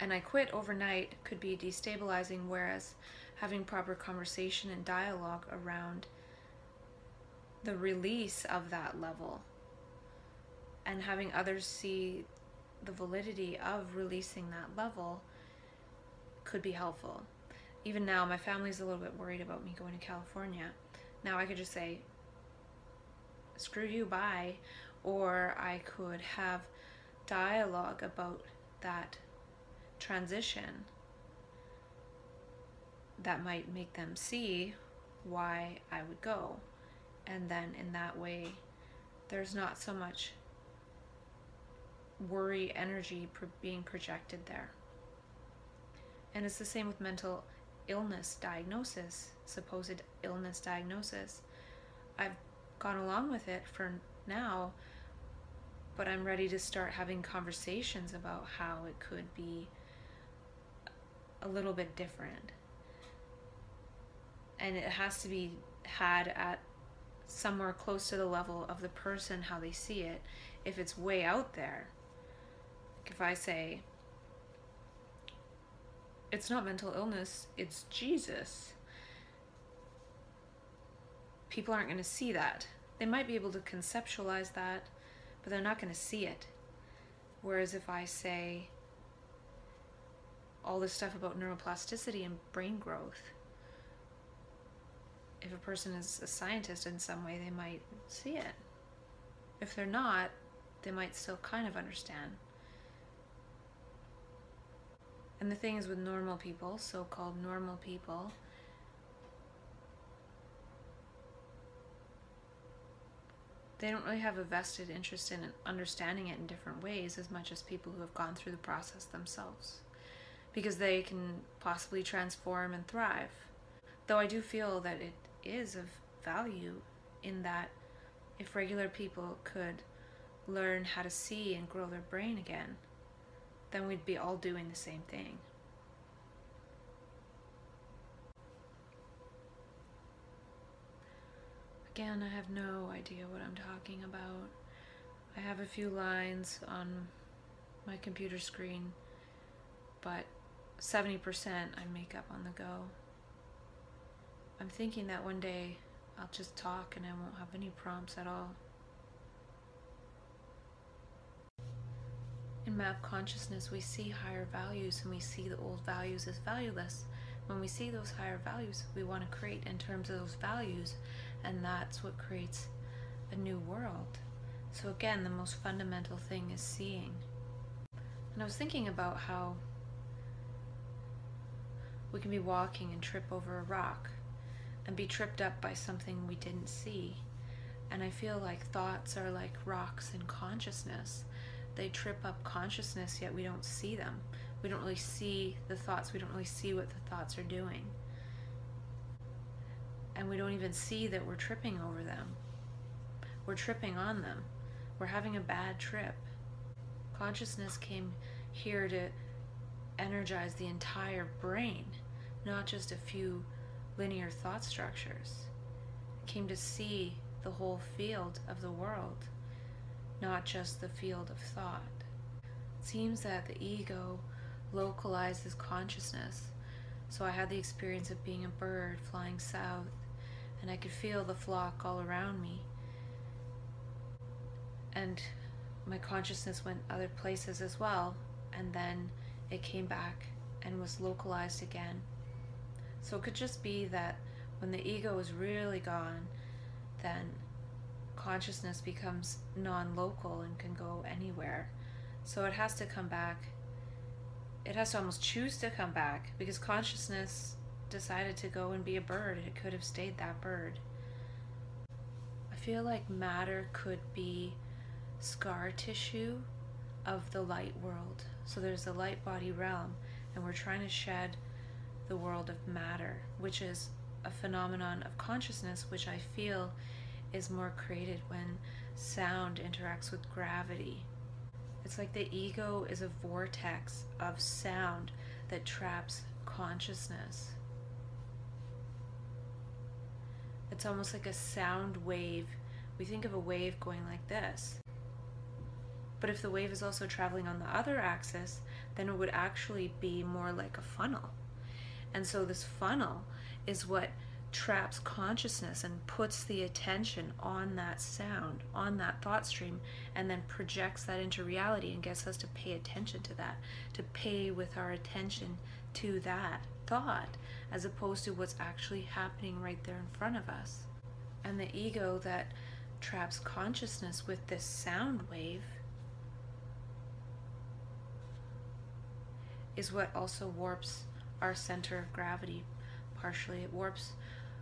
And I quit overnight could be destabilizing, whereas having proper conversation and dialogue around the release of that level and having others see the validity of releasing that level could be helpful. Even now, my family's a little bit worried about me going to California. Now, I could just say, screw you, bye Or I could have dialogue about that transition that might make them see why I would go. And then in that way, there's not so much worry energy being projected there. And it's the same with mental illness diagnosis, supposed illness diagnosis. I've gone along with it for now, but I'm ready to start having conversations about how it could be a little bit different and it has to be had at somewhere close to the level of the person, how they see it. If it's way out there, like if I say, it's not mental illness, it's Jesus, people aren't going to see that. They might be able to conceptualize that, but they're not going to see it. Whereas if I say all this stuff about neuroplasticity and brain growth, if a person is a scientist in some way, they might see it. If they're not, they might still kind of understand. And the thing is with normal people, so called normal people, they don't really have a vested interest in understanding it in different ways as much as people who have gone through the process themselves because they can possibly transform and thrive. Though I do feel that it is of value in that if regular people could learn how to see and grow their brain again, then we'd be all doing the same thing. Again, I have no idea what I'm talking about. I have a few lines on my computer screen, but 70% I make up on the go. I'm thinking that one day I'll just talk and I won't have any prompts at all. In map consciousness, we see higher values and we see the old values as valueless. When we see those higher values, we want to create in terms of those values and that's what creates a new world. So, again, the most fundamental thing is seeing. And I was thinking about how we can be walking and trip over a rock and be tripped up by something we didn't see. And I feel like thoughts are like rocks in consciousness. They trip up consciousness, yet we don't see them. We don't really see the thoughts, we don't really see what the thoughts are doing and we don't even see that we're tripping over them. We're tripping on them. We're having a bad trip. Consciousness came here to energize the entire brain, not just a few linear thought structures. It came to see the whole field of the world, not just the field of thought. It seems that the ego localizes consciousness. So I had the experience of being a bird flying south and I could feel the flock all around me. And my consciousness went other places as well, and then it came back and was localized again. So it could just be that when the ego is really gone, then consciousness becomes non local and can go anywhere. So it has to come back. It has to almost choose to come back because consciousness decided to go and be a bird, it could have stayed that bird. I feel like matter could be scar tissue of the light world. So there's the light body realm, and we're trying to shed the world of matter, which is a phenomenon of consciousness, which I feel is more created when sound interacts with gravity. It's like the ego is a vortex of sound that traps consciousness. It's almost like a sound wave. We think of a wave going like this. But if the wave is also traveling on the other axis, then it would actually be more like a funnel. And so this funnel is what traps consciousness and puts the attention on that sound, on that thought stream, and then projects that into reality and gets us to pay attention to that, to pay with our attention to that thought as opposed to what's actually happening right there in front of us. And the ego that traps consciousness with this sound wave is what also warps our center of gravity partially. It warps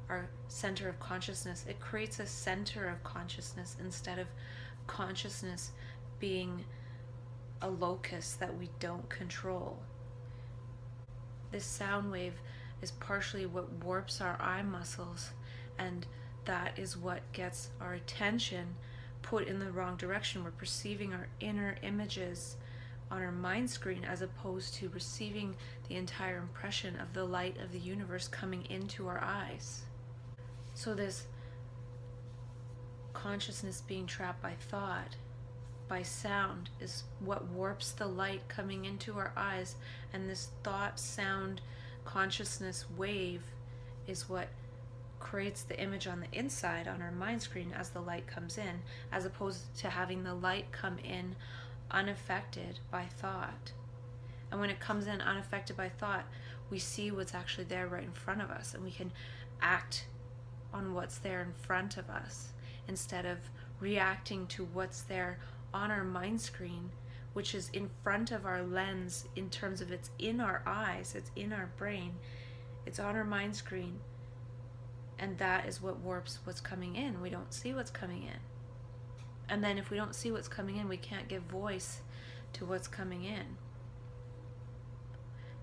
our center of consciousness. It creates a center of consciousness instead of consciousness being a locus that we don't control. This sound wave is partially what warps our eye muscles, and that is what gets our attention put in the wrong direction. We're perceiving our inner images on our mind screen as opposed to receiving the entire impression of the light of the universe coming into our eyes. So, this consciousness being trapped by thought, by sound, is what warps the light coming into our eyes. And this thought, sound, consciousness wave is what creates the image on the inside on our mind screen as the light comes in, as opposed to having the light come in unaffected by thought. And when it comes in unaffected by thought, we see what's actually there right in front of us and we can act on what's there in front of us instead of reacting to what's there on our mind screen, which is in front of our lens in terms of it's in our eyes, it's in our brain, it's on our mind screen. And that is what warps what's coming in. We don't see what's coming in. And then if we don't see what's coming in, we can't give voice to what's coming in.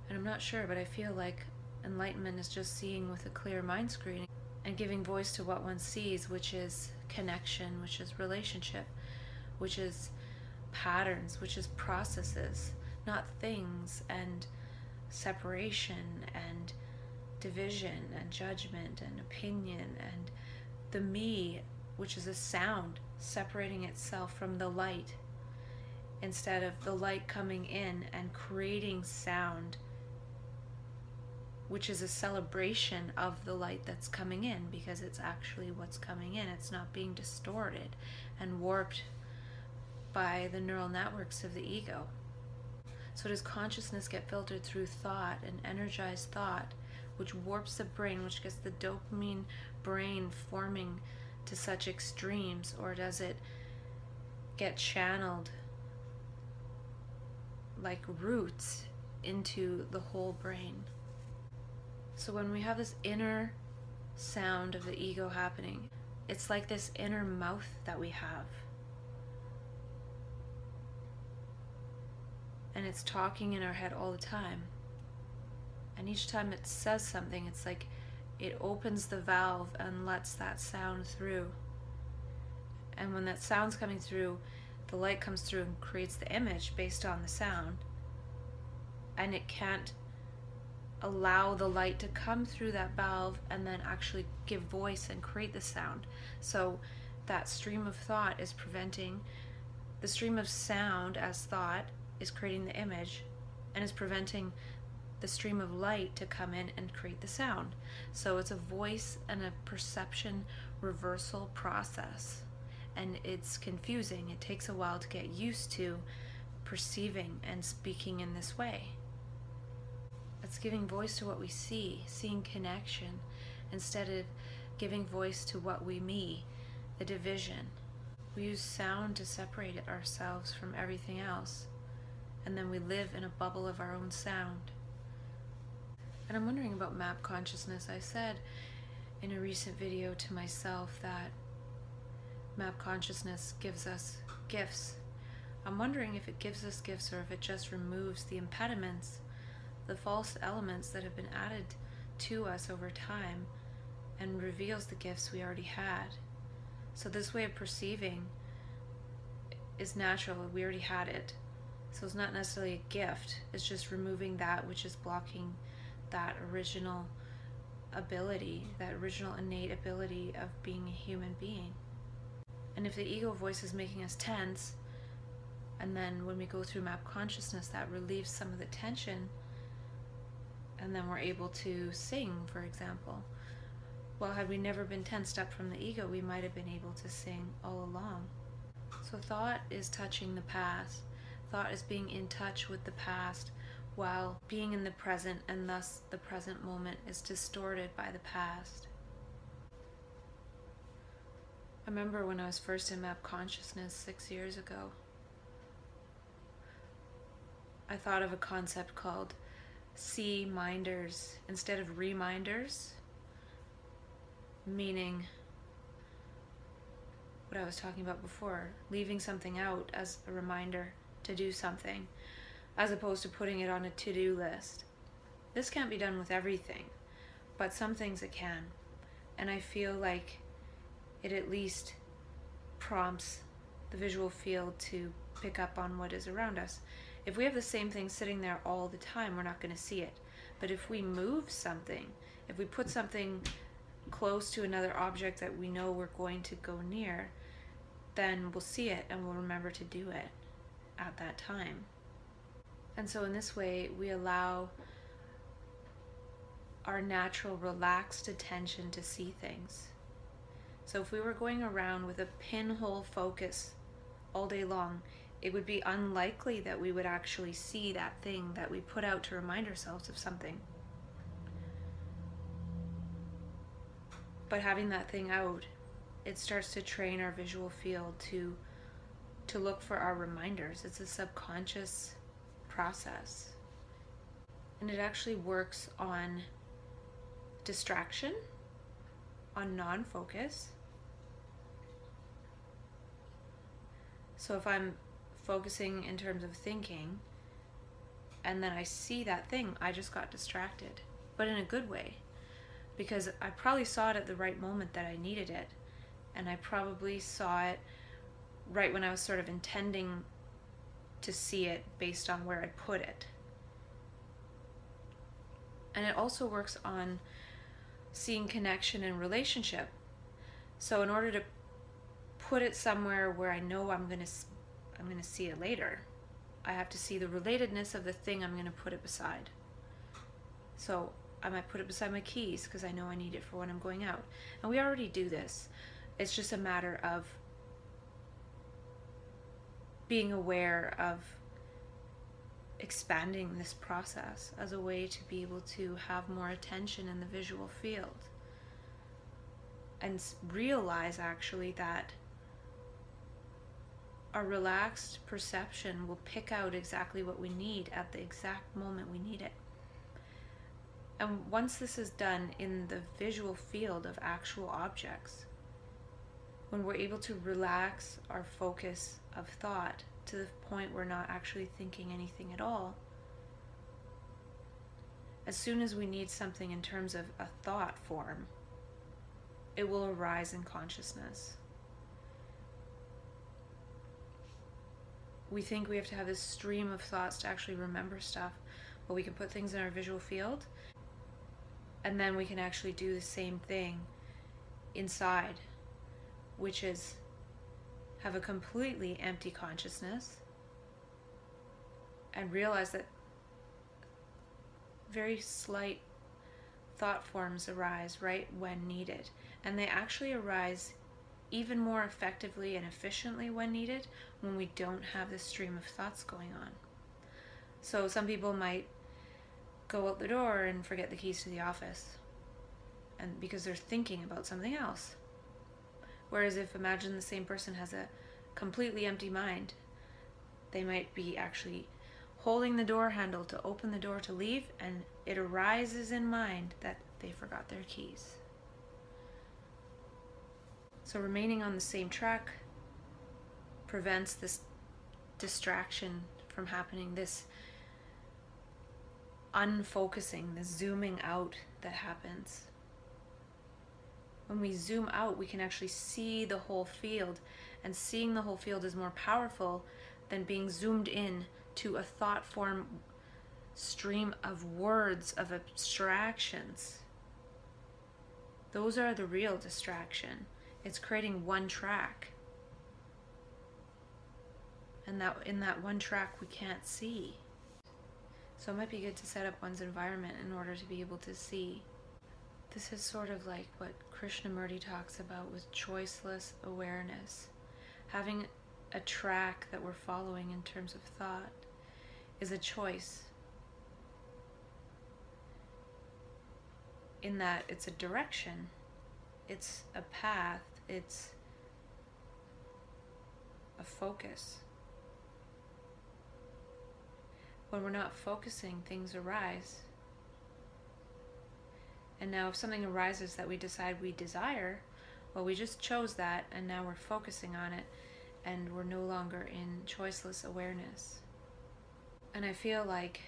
And I'm not sure, but I feel like enlightenment is just seeing with a clear mind screen and giving voice to what one sees, which is connection, which is relationship, which is patterns, which is processes, not things and separation and division and judgment and opinion and the me, which is a sound separating itself from the light instead of the light coming in and creating sound which is a celebration of the light that's coming in because it's actually what's coming in. It's not being distorted and warped by the neural networks of the ego. So, does consciousness get filtered through thought and energized thought, which warps the brain, which gets the dopamine brain forming to such extremes, or does it get channeled like roots into the whole brain? So when we have this inner sound of the ego happening, it's like this inner mouth that we have. And it's talking in our head all the time. And each time it says something, it's like it opens the valve and lets that sound through. And when that sound's coming through, the light comes through and creates the image based on the sound. And it can't allow the light to come through that valve and then actually give voice and create the sound. So that stream of thought is preventing the stream of sound as thought is creating the image and is preventing the stream of light to come in and create the sound. So it's a voice and a perception reversal process. And it's confusing. It takes a while to get used to perceiving and speaking in this way. It's giving voice to what we see, seeing connection, instead of giving voice to what we me, the division. We use sound to separate ourselves from everything else, and then we live in a bubble of our own sound. And I'm wondering about map consciousness. I said in a recent video to myself that map consciousness gives us gifts. I'm wondering if it gives us gifts or if it just removes the impediments the false elements that have been added to us over time and reveals the gifts we already had. So, this way of perceiving is natural. We already had it. So, it's not necessarily a gift, it's just removing that which is blocking that original ability, that original innate ability of being a human being. And if the ego voice is making us tense, and then when we go through map consciousness, that relieves some of the tension and then we're able to sing, for example. Well, had we never been tensed up from the ego, we might have been able to sing all along. So, thought is touching the past. Thought is being in touch with the past while being in the present, and thus the present moment is distorted by the past. I remember when I was first in map consciousness six years ago, I thought of a concept called see minders instead of reminders, meaning what I was talking about before, leaving something out as a reminder to do something, as opposed to putting it on a to do list. This can't be done with everything, but some things it can. And I feel like it at least prompts the visual field to pick up on what is around us. If we have the same thing sitting there all the time, we're not going to see it. But if we move something, if we put something close to another object that we know we're going to go near, then we'll see it and we'll remember to do it at that time. And so, in this way, we allow our natural relaxed attention to see things. So, if we were going around with a pinhole focus all day long, it would be unlikely that we would actually see that thing that we put out to remind ourselves of something. But having that thing out, it starts to train our visual field to to look for our reminders. It's a subconscious process. And it actually works on distraction, on non focus. So if I'm focusing in terms of thinking and then I see that thing, I just got distracted, but in a good way. Because I probably saw it at the right moment that I needed it. And I probably saw it right when I was sort of intending to see it based on where I put it. And it also works on seeing connection and relationship. So in order to put it somewhere where I know I'm going to I'm going to see it later, I have to see the relatedness of the thing I'm going to put it beside. So I might put it beside my keys because I know I need it for when I'm going out. And we already do this. It's just a matter of being aware of expanding this process as a way to be able to have more attention in the visual field and realize actually that our relaxed perception will pick out exactly what we need at the exact moment we need it. And once this is done in the visual field of actual objects, when we're able to relax our focus of thought to the point we're not actually thinking anything at all, as soon as we need something in terms of a thought form, it will arise in consciousness. We think we have to have this stream of thoughts to actually remember stuff, but we can put things in our visual field, and then we can actually do the same thing inside which is have a completely empty consciousness and realize that very slight thought forms arise right when needed. And they actually arise even more effectively and efficiently when needed when we don't have this stream of thoughts going on. So some people might go out the door and forget the keys to the office and because they're thinking about something else. Whereas if imagine the same person has a completely empty mind, they might be actually holding the door handle to open the door to leave, and it arises in mind that they forgot their keys. So remaining on the same track prevents this distraction from happening, this unfocusing, this zooming out that happens when we zoom out, we can actually see the whole field. And seeing the whole field is more powerful than being zoomed in to a thought form stream of words, of abstractions. Those are the real distraction. It's creating one track. And that in that one track we can't see. So it might be good to set up one's environment in order to be able to see. This is sort of like what Krishnamurti talks about with choiceless awareness. Having a track that we're following in terms of thought is a choice. In that it's a direction, it's a path, it's a focus. When we're not focusing, things arise. And now, if something arises that we decide we desire, well, we just chose that and now we're focusing on it and we're no longer in choiceless awareness. And I feel like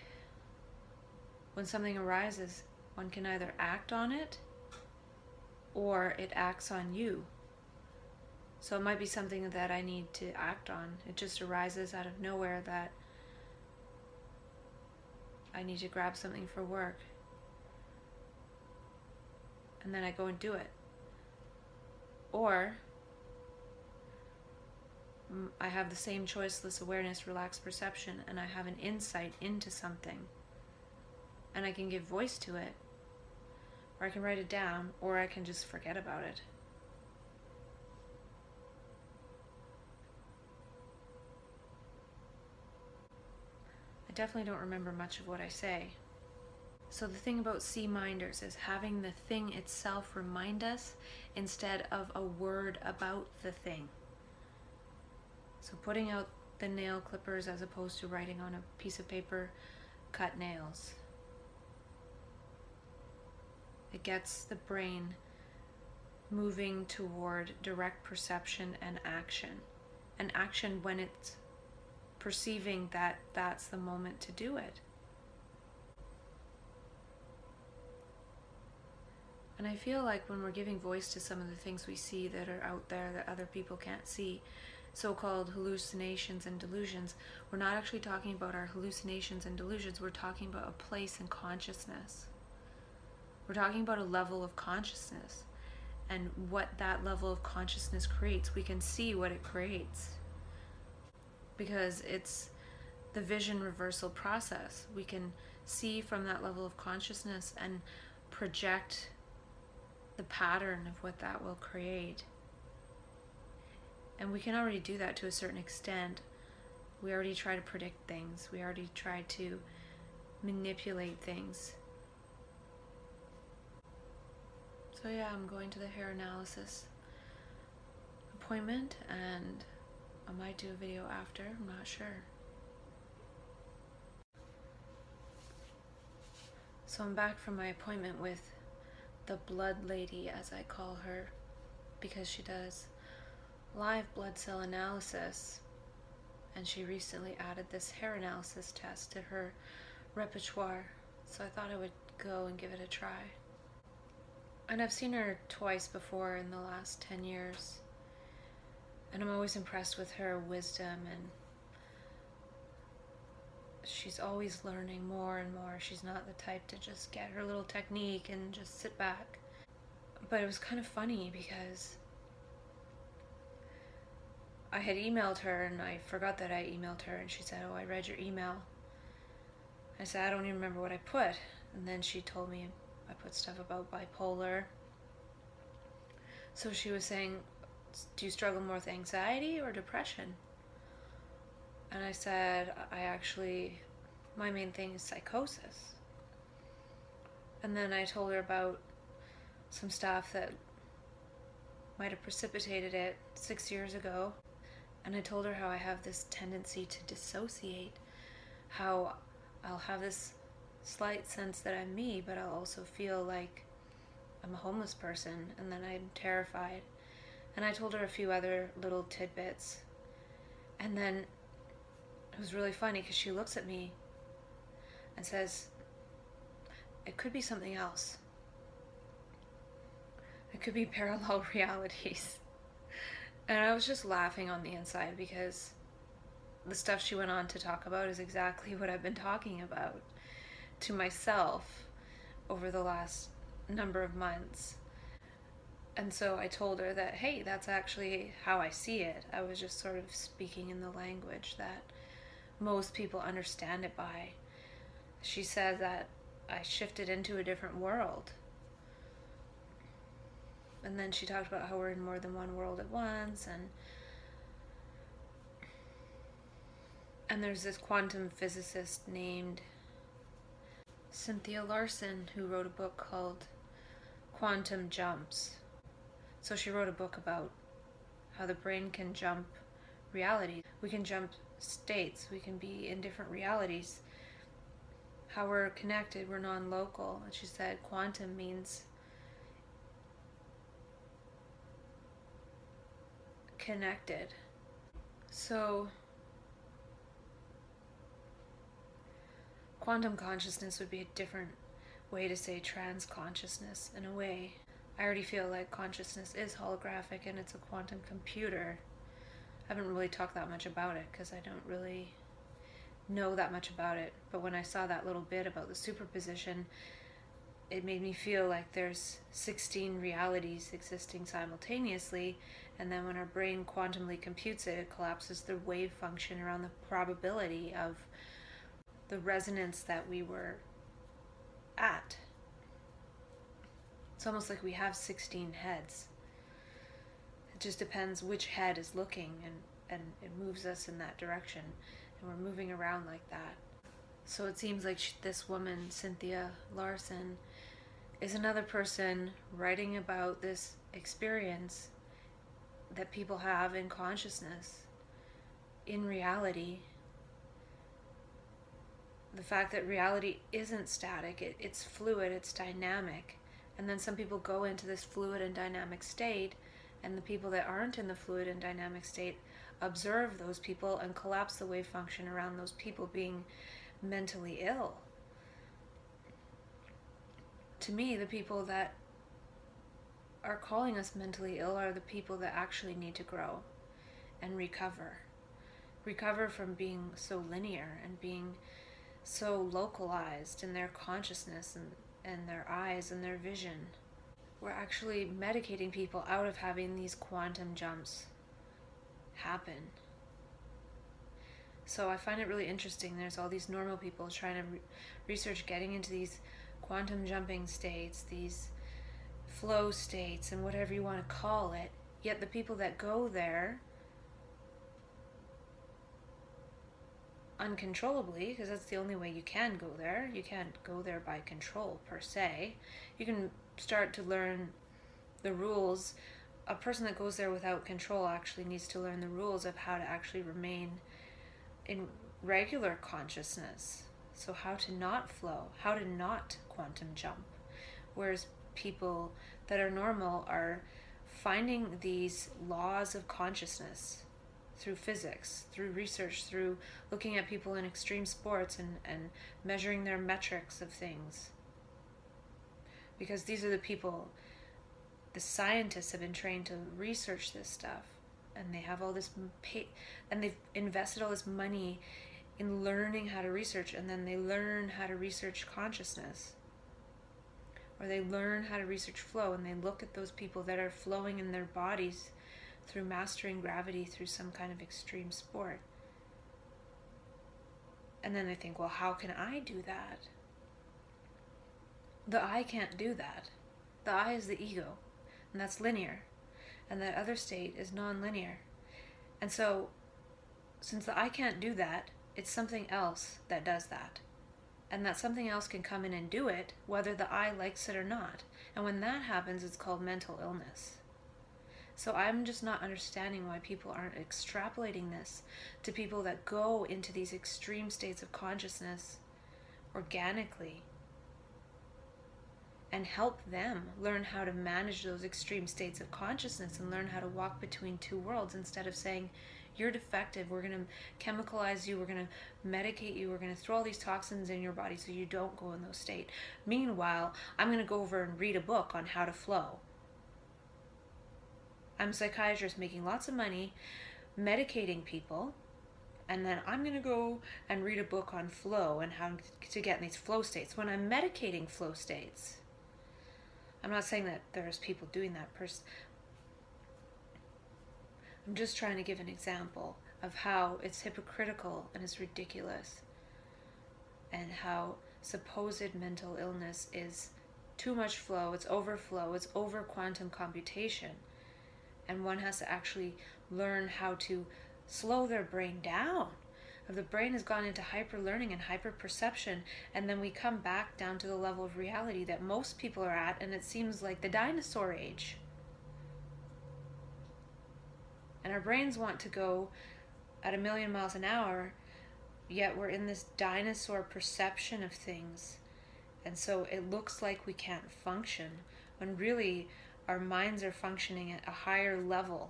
when something arises, one can either act on it or it acts on you. So it might be something that I need to act on. It just arises out of nowhere that I need to grab something for work and then I go and do it. Or I have the same choiceless awareness, relaxed perception, and I have an insight into something. And I can give voice to it, or I can write it down, or I can just forget about it. I definitely don't remember much of what I say. So the thing about C-minders is having the thing itself remind us instead of a word about the thing. So putting out the nail clippers as opposed to writing on a piece of paper, cut nails. It gets the brain moving toward direct perception and action. And action when it's perceiving that that's the moment to do it. And I feel like when we're giving voice to some of the things we see that are out there that other people can't see, so called hallucinations and delusions, we're not actually talking about our hallucinations and delusions, we're talking about a place in consciousness. We're talking about a level of consciousness and what that level of consciousness creates. We can see what it creates because it's the vision reversal process. We can see from that level of consciousness and project the pattern of what that will create. And we can already do that to a certain extent. We already try to predict things, we already try to manipulate things. So, yeah, I'm going to the hair analysis appointment and I might do a video after, I'm not sure. So I'm back from my appointment with the blood lady, as I call her, because she does live blood cell analysis. And she recently added this hair analysis test to her repertoire. So I thought I would go and give it a try. And I've seen her twice before in the last 10 years. And I'm always impressed with her wisdom and she's always learning more and more. She's not the type to just get her little technique and just sit back. But it was kind of funny because I had emailed her and I forgot that I emailed her and she said, Oh, I read your email. I said, I don't even remember what I put. And then she told me I put stuff about bipolar. So she was saying, Do you struggle more with anxiety or depression? And I said, I actually, my main thing is psychosis. And then I told her about some stuff that might have precipitated it six years ago. And I told her how I have this tendency to dissociate, how I'll have this slight sense that I'm me, but I'll also feel like I'm a homeless person, and then I'm terrified. And I told her a few other little tidbits. And then it was really funny because she looks at me and says, It could be something else. It could be parallel <laughs> realities. And I was just laughing on the inside because the stuff she went on to talk about is exactly what I've been talking about to myself over the last number of months. And so I told her that, hey, that's actually how I see it. I was just sort of speaking in the language that most people understand it by. She says that I shifted into a different world. And then she talked about how we're in more than one world at once and and there's this quantum physicist named Cynthia Larson who wrote a book called Quantum Jumps. So she wrote a book about how the brain can jump reality. We can jump states, we can be in different realities. How we're connected, we're non local. And she said quantum means connected. So, quantum consciousness would be a different way to say trans consciousness in a way. I already feel like consciousness is holographic and it's a quantum computer. I haven't really talked that much about it because I don't really know that much about it. But when I saw that little bit about the superposition, it made me feel like there's 16 realities existing simultaneously and then when our brain quantumly computes it it collapses the wave function around the probability of the resonance that we were at it's almost like we have 16 heads just depends which head is looking and and it moves us in that direction and we're moving around like that so it seems like she, this woman cynthia larson is another person writing about this experience that people have in consciousness, in reality. The fact that reality isn't static, it, it's fluid, it's dynamic. And then some people go into this fluid and dynamic state, and the people that aren't in the fluid and dynamic state observe those people and collapse the wave function around those people being mentally ill to me, the people that are calling us mentally ill are the people that actually need to grow and recover. Recover from being so linear and being so localized in their consciousness and, and their eyes and their vision. We're actually medicating people out of having these quantum jumps happen. So I find it really interesting. There's all these normal people trying to re- research getting into these quantum jumping states, these flow states, and whatever you want to call it. Yet the people that go there uncontrollably, because that's the only way you can go there, you can't go there by control per se. You can start to learn the rules. A person that goes there without control actually needs to learn the rules of how to actually remain in regular consciousness. So, how to not flow, how to not quantum jump. Whereas people that are normal are finding these laws of consciousness through physics, through research, through looking at people in extreme sports and, and measuring their metrics of things. Because these are the people, the scientists have been trained to research this stuff. And they have all this, pay, and they've invested all this money in learning how to research, and then they learn how to research consciousness or they learn how to research flow and they look at those people that are flowing in their bodies through mastering gravity through some kind of extreme sport. And then they think, well, how can I do that? The I can't do that. The I is the ego, and that's linear. And that other state is non linear. And so, since the I can't do that, it's something else that does that and that something else can come in and do it, whether the I likes it or not. And when that happens, it's called mental illness. So I'm just not understanding why people aren't extrapolating this to people that go into these extreme states of consciousness organically and help them learn how to manage those extreme states of consciousness and learn how to walk between two worlds instead of saying, you're defective. We're going to chemicalize you. We're going to medicate you. We're going to throw all these toxins in your body so you don't go in those state. Meanwhile, I'm going to go over and read a book on how to flow. I'm a psychiatrist making lots of money, medicating people, and then I'm going to go and read a book on flow and how to get in these flow states. When I'm medicating flow states, I'm not saying that there's people doing that person I'm just trying to give an example of how it's hypocritical and it's ridiculous, and how supposed mental illness is too much flow, it's overflow, it's over quantum computation. And one has to actually learn how to slow their brain down. If the brain has gone into hyper learning and hyper perception, and then we come back down to the level of reality that most people are at, and it seems like the dinosaur age and our brains want to go at a million miles an hour, yet we're in this dinosaur perception of things. And so it looks like we can't function when really our minds are functioning at a higher level.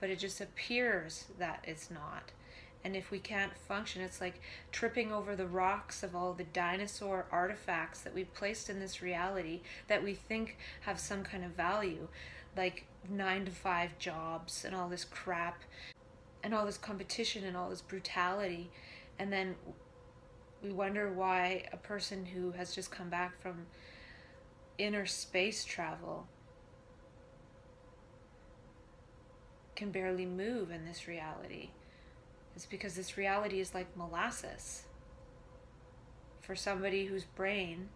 But it just appears that it's not. And if we can't function, it's like tripping over the rocks of all the dinosaur artifacts that we've placed in this reality that we think have some kind of value like nine to five jobs and all this crap and all this competition and all this brutality and then we wonder why a person who has just come back from inner space travel can barely move in this reality. It's because this reality is like molasses for somebody whose brain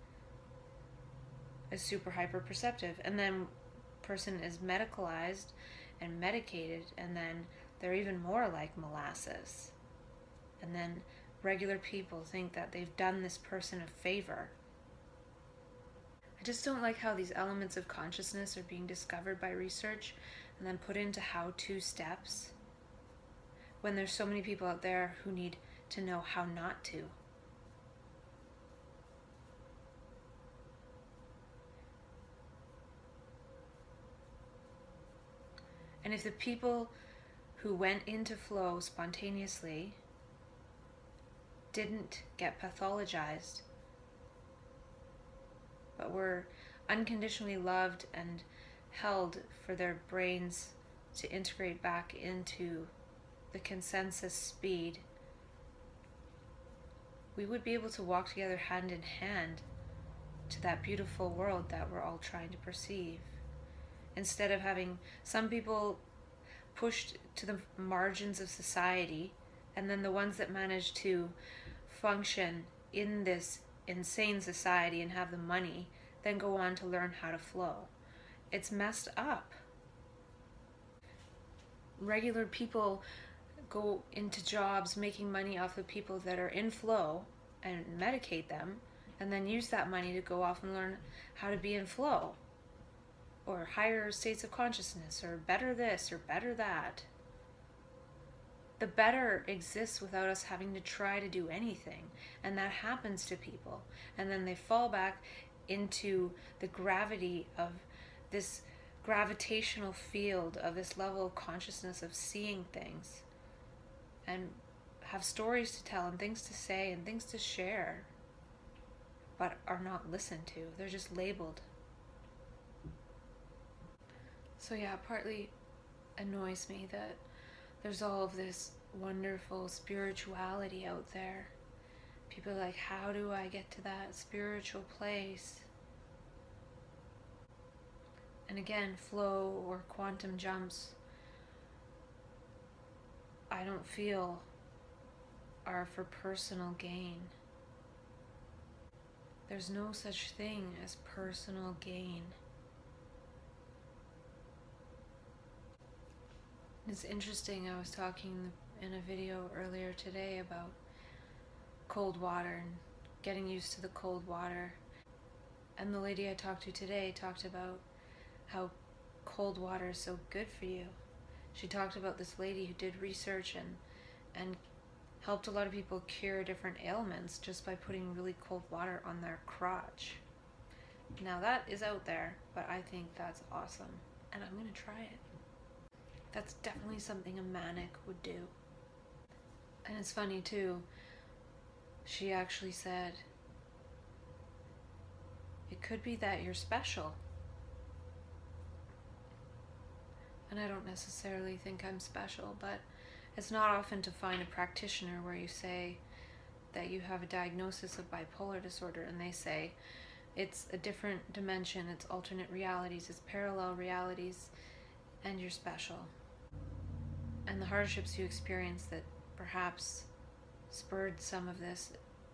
is super hyper perceptive. And then person is medicalized and medicated and then they're even more like molasses. And then regular people think that they've done this person a favor. I just don't like how these elements of consciousness are being discovered by research and then put into how to steps when there's so many people out there who need to know how not to. And if the people who went into flow spontaneously didn't get pathologized, but were unconditionally loved and held for their brains to integrate back into the consensus speed, we would be able to walk together hand in hand to that beautiful world that we're all trying to perceive instead of having some people pushed to the margins of society and then the ones that manage to function in this insane society and have the money then go on to learn how to flow. It's messed up. Regular people go into jobs making money off of people that are in flow and medicate them and then use that money to go off and learn how to be in flow or higher states of consciousness or better this or better that. The better exists without us having to try to do anything. And that happens to people. And then they fall back into the gravity of this gravitational field of this level of consciousness of seeing things and have stories to tell and things to say and things to share, but are not listened to. They're just labeled so yeah, partly annoys me that there's all of this wonderful spirituality out there. People like, how do I get to that spiritual place? And again, flow or quantum jumps, I don't feel are for personal gain. There's no such thing as personal gain. It's interesting, I was talking in a video earlier today about cold water and getting used to the cold water. And the lady I talked to today talked about how cold water is so good for you. She talked about this lady who did research and and helped a lot of people cure different ailments just by putting really cold water on their crotch. Now that is out there, but I think that's awesome and I'm to try it. That's definitely something a manic would do. And it's funny too, she actually said, it could be that you're special. And I don't necessarily think I'm special, but it's not often to find a practitioner where you say that you have a diagnosis of bipolar disorder and they say it's a different dimension, it's alternate realities, it's parallel realities, and you're special and the hardships you experience that perhaps spurred some of this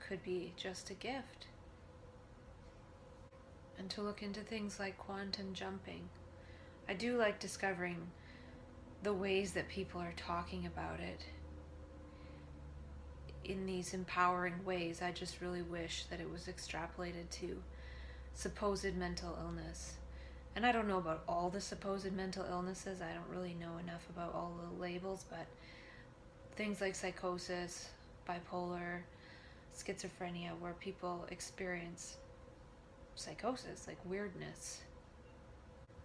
could be just a gift. And to look into things like quantum jumping. I do like discovering the ways that people are talking about it in these empowering ways. I just really wish that it was extrapolated to supposed mental illness and I don't know about all the supposed mental illnesses. I don't really know enough about all the labels, but things like psychosis, bipolar, schizophrenia, where people experience psychosis, like weirdness.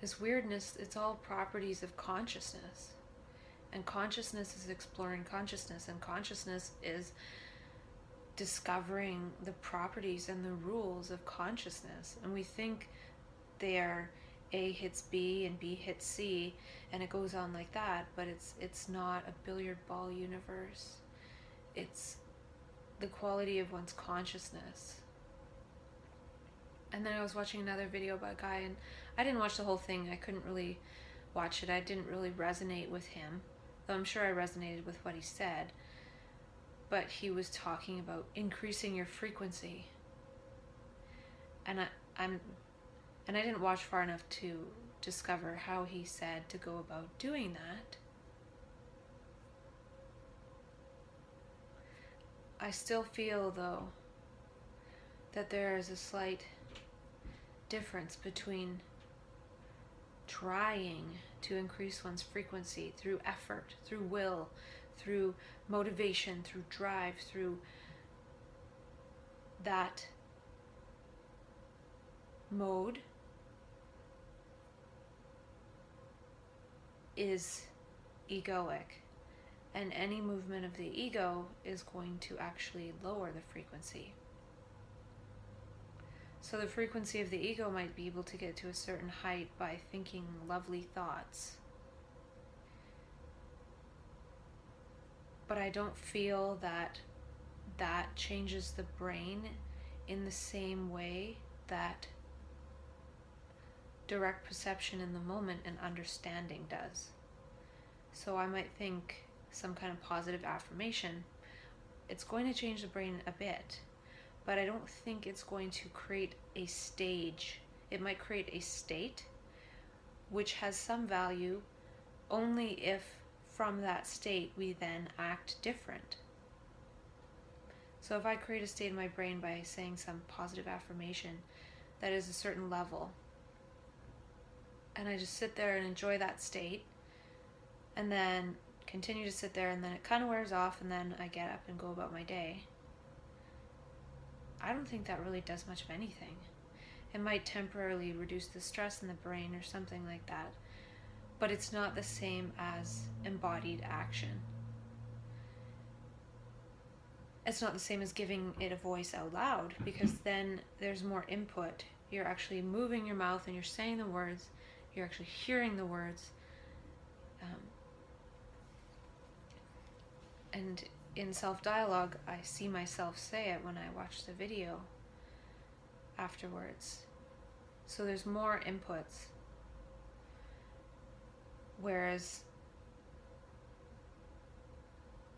This weirdness, it's all properties of consciousness. And consciousness is exploring consciousness, and consciousness is discovering the properties and the rules of consciousness. And we think they are a hits B and B hits C and it goes on like that, but it's it's not a billiard ball universe. It's the quality of one's consciousness. and then I was watching another video about a guy, and I didn't watch the whole thing. I couldn't really watch it. I didn't really resonate with him, though I'm sure I resonated with what he said. But he was talking about increasing your frequency, and I, I'm, and I didn't watch far enough to discover how he said to go about doing that. I still feel, though, that there is a slight difference between trying to increase one's frequency through effort, through will, through motivation, through drive, through that mode is egoic. And any movement of the ego is going to actually lower the frequency. So the frequency of the ego might be able to get to a certain height by thinking lovely thoughts. But I don't feel that that changes the brain in the same way that direct perception in the moment and understanding does. So I might think some kind of positive affirmation. It's going to change the brain a bit but I don't think it's going to create a stage. It might create a state which has some value only if from that state we then act different. So if I create a state in my brain by saying some positive affirmation that is a certain level, and I just sit there and enjoy that state, and then continue to sit there, and then it kind of wears off, and then I get up and go about my day I don't think that really does much of anything. It might temporarily reduce the stress in the brain or something like that, but it's not the same as embodied action. It's not the same as giving it a voice out loud because then there's more input. You're actually moving your mouth and you're saying the words, you're actually hearing the words. Um, and in self dialogue, I see myself say it when I watch the video afterwards. So there's more inputs. Whereas,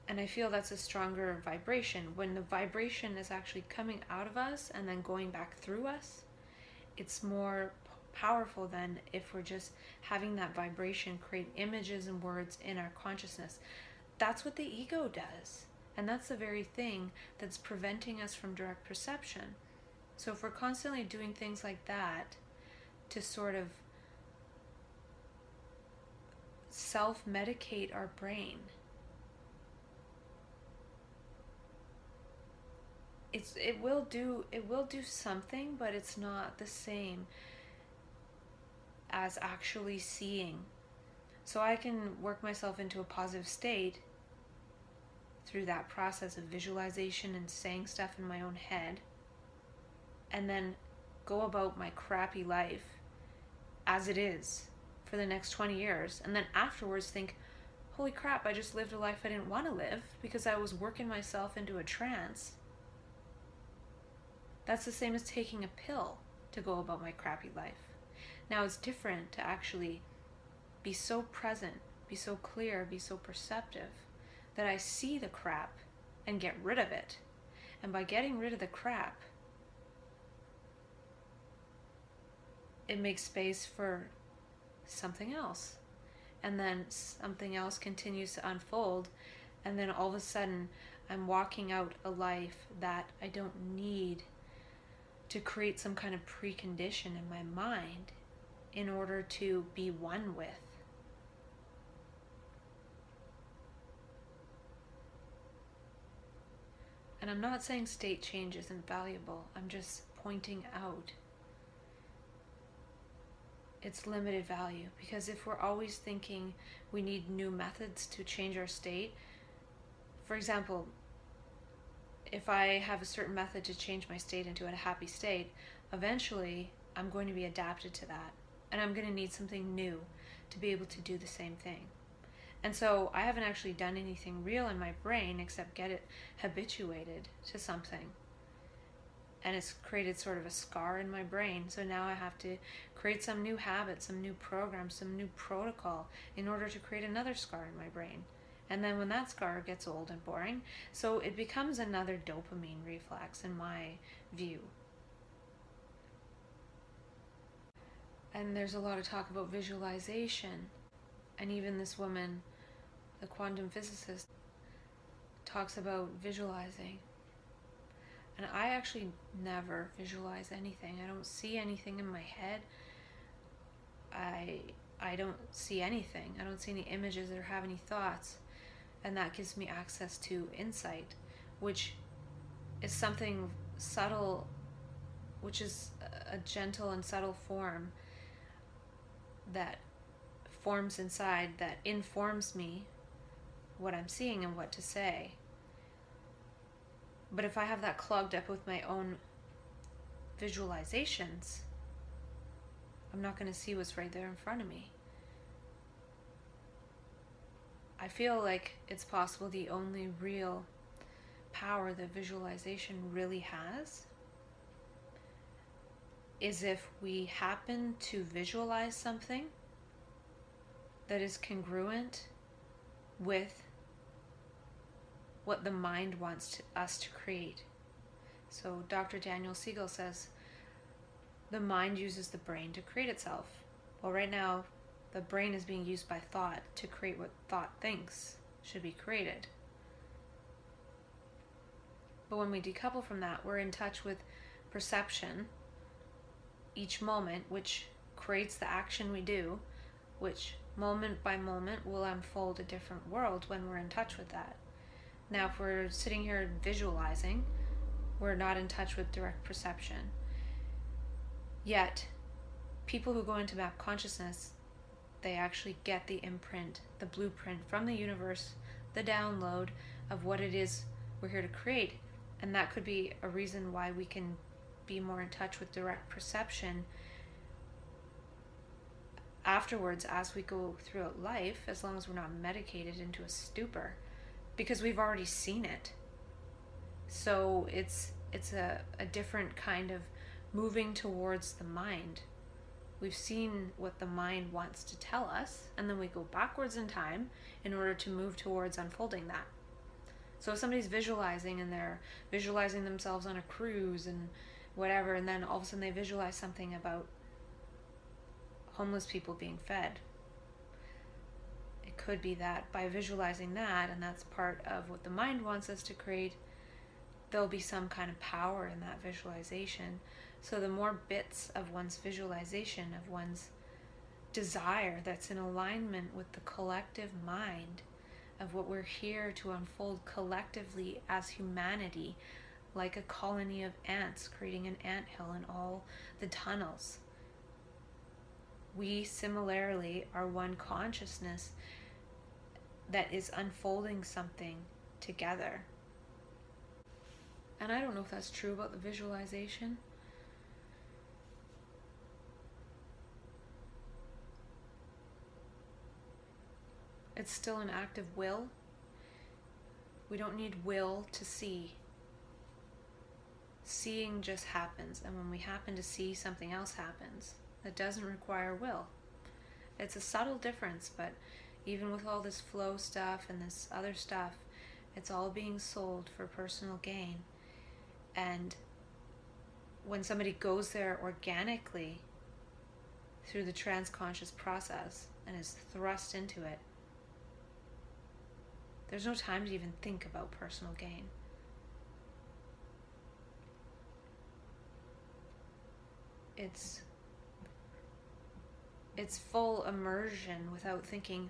and I feel that's a stronger vibration. When the vibration is actually coming out of us and then going back through us, it's more powerful than if we're just having that vibration create images and words in our consciousness. That's what the ego does. And that's the very thing that's preventing us from direct perception. So if we're constantly doing things like that to sort of self medicate our brain, it's it will do it will do something, but it's not the same as actually seeing. So I can work myself into a positive state through that process of visualization and saying stuff in my own head, and then go about my crappy life as it is for the next 20 years, and then afterwards think, holy crap, I just lived a life I didn't want to live because I was working myself into a trance. That's the same as taking a pill to go about my crappy life. Now it's different to actually be so present, be so clear, be so perceptive that I see the crap and get rid of it. And by getting rid of the crap, it makes space for something else. And then something else continues to unfold. And then all of a sudden, I'm walking out a life that I don't need to create some kind of precondition in my mind in order to be one with. And I'm not saying state change isn't valuable, I'm just pointing out its limited value. Because if we're always thinking we need new methods to change our state, for example, if I have a certain method to change my state into a happy state, eventually I'm going to be adapted to that. And I'm going to need something new to be able to do the same thing. And so I haven't actually done anything real in my brain except get it habituated to something. and it's created sort of a scar in my brain. So now I have to create some new habit, some new program, some new protocol in order to create another scar in my brain. And then when that scar gets old and boring, so it becomes another dopamine reflex in my view. And there's a lot of talk about visualization. And even this woman, the quantum physicist, talks about visualizing. And I actually never visualize anything. I don't see anything in my head. I I don't see anything. I don't see any images or have any thoughts. And that gives me access to insight, which is something subtle, which is a gentle and subtle form that forms inside that informs me what I'm seeing and what to say. But if I have that clogged up with my own visualizations, I'm not going to see what's right there in front of me. I feel like it's possible the only real power that visualization really has is if we happen to visualize something that is congruent with what the mind wants to, us to create. So, Dr. Daniel Siegel says the mind uses the brain to create itself. Well, right now, the brain is being used by thought to create what thought thinks should be created. But when we decouple from that, we're in touch with perception each moment, which creates the action we do, which moment by moment will unfold a different world when we're in touch with that. Now, if we're sitting here visualizing, we're not in touch with direct perception. Yet, people who go into map consciousness they actually get the imprint, the blueprint from the universe, the download of what it is we're here to create. And that could be a reason why we can be more in touch with direct perception afterwards as we go throughout life, as long as we're not medicated into a stupor, because we've already seen it. So it's it's a, a different kind of moving towards the mind We've seen what the mind wants to tell us, and then we go backwards in time in order to move towards unfolding that. So if somebody's visualizing and they're visualizing themselves on a cruise and whatever, and then all of a sudden they visualize something about homeless people being fed. Could be that by visualizing that, and that's part of what the mind wants us to create, there'll be some kind of power in that visualization so the more bits of one's visualization, of one's desire that's in alignment with the collective mind of what we're here to unfold collectively as humanity, like a colony of ants creating an ant hill in all the tunnels. We similarly are one consciousness that is unfolding something together. And I don't know if that's true about the visualization. It's still an act of will. We don't need will to see. Seeing just happens, and when we happen to see, something else happens that doesn't require will. It's a subtle difference, but even with all this flow stuff and this other stuff, it's all being sold for personal gain. And when somebody goes there organically through the transconscious process and is thrust into it, there's no time to even think about personal gain. It's it's full immersion without thinking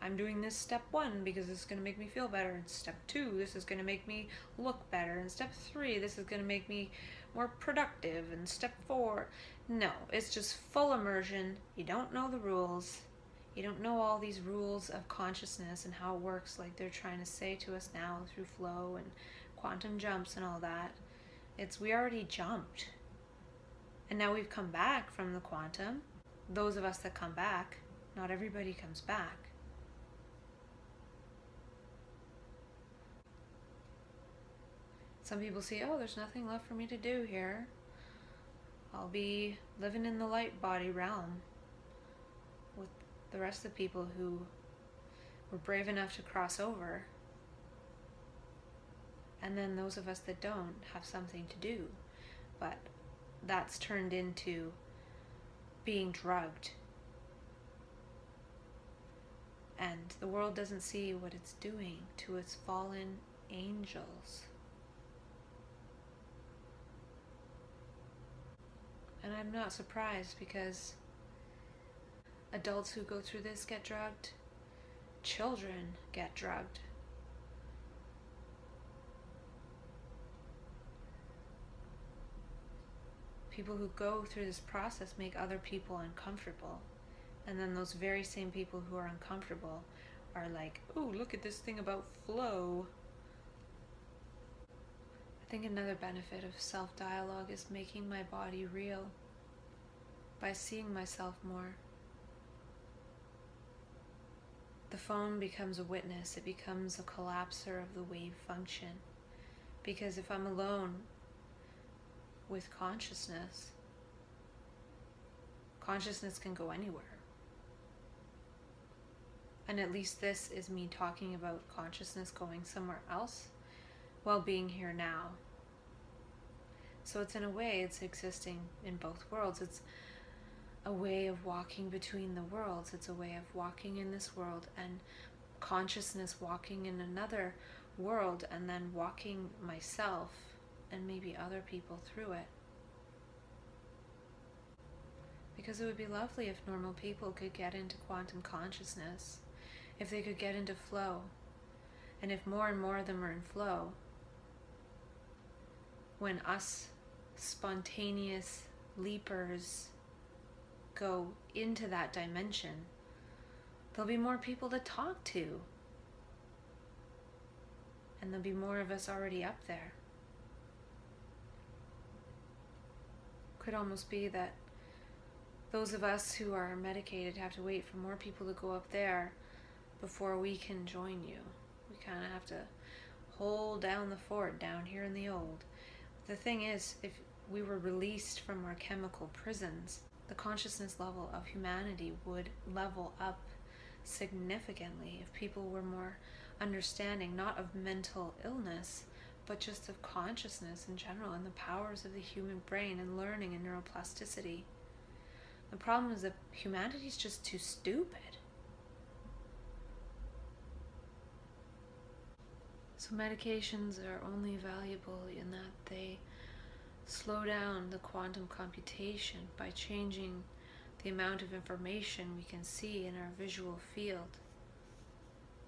I'm doing this step 1 because it's going to make me feel better and step 2 this is going to make me look better and step 3 this is going to make me more productive and step 4 no it's just full immersion. You don't know the rules. You don't know all these rules of consciousness and how it works like they're trying to say to us now through flow and quantum jumps and all that. It's we already jumped. And now we've come back from the quantum those of us that come back not everybody comes back Some people see, oh, there's nothing left for me to do here. I'll be living in the light body realm with the rest of the people who were brave enough to cross over. And then those of us that don't have something to do. But that's turned into being drugged. And the world doesn't see what it's doing to its fallen angels. And I'm not surprised because adults who go through this get drugged, children get drugged. People who go through this process make other people uncomfortable. And then those very same people who are uncomfortable are like, oh, look at this thing about flow. I think another benefit of self dialogue is making my body real by seeing myself more. The phone becomes a witness, it becomes a collapser of the wave function. Because if I'm alone with consciousness, consciousness can go anywhere. And at least this is me talking about consciousness going somewhere else while being here now. So it's in a way, it's existing in both worlds. It's a way of walking between the worlds. It's a way of walking in this world and consciousness walking in another world and then walking myself and maybe other people through it. Because it would be lovely if normal people could get into quantum consciousness, if they could get into flow, and if more and more of them are in flow, when us spontaneous leapers go into that dimension, there'll be more people to talk to. And there'll be more of us already up there. Could almost be that those of us who are medicated have to wait for more people to go up there before we can join you. We kind of have to hold down the fort down here in the old. The thing is, if we were released from our chemical prisons, the consciousness level of humanity would level up significantly if people were more understanding, not of mental illness, but just of consciousness in general and the powers of the human brain and learning and neuroplasticity. The problem is that humanity is just too stupid. So, medications are only valuable in that they slow down the quantum computation by changing the amount of information we can see in our visual field.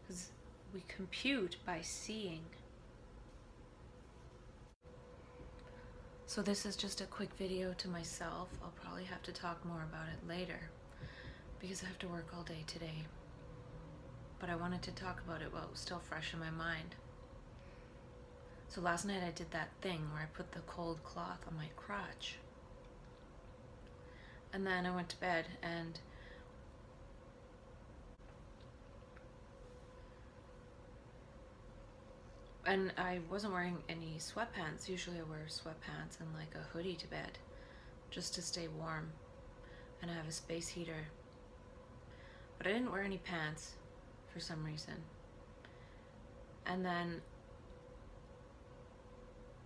Because we compute by seeing. So, this is just a quick video to myself. I'll probably have to talk more about it later because I have to work all day today. But I wanted to talk about it while it was still fresh in my mind. So last night I did that thing where I put the cold cloth on my crotch. And then I went to bed and and I wasn't wearing any sweatpants. Usually I wear sweatpants and like a hoodie to bed just to stay warm. And I have a space heater. But I didn't wear any pants for some reason. And then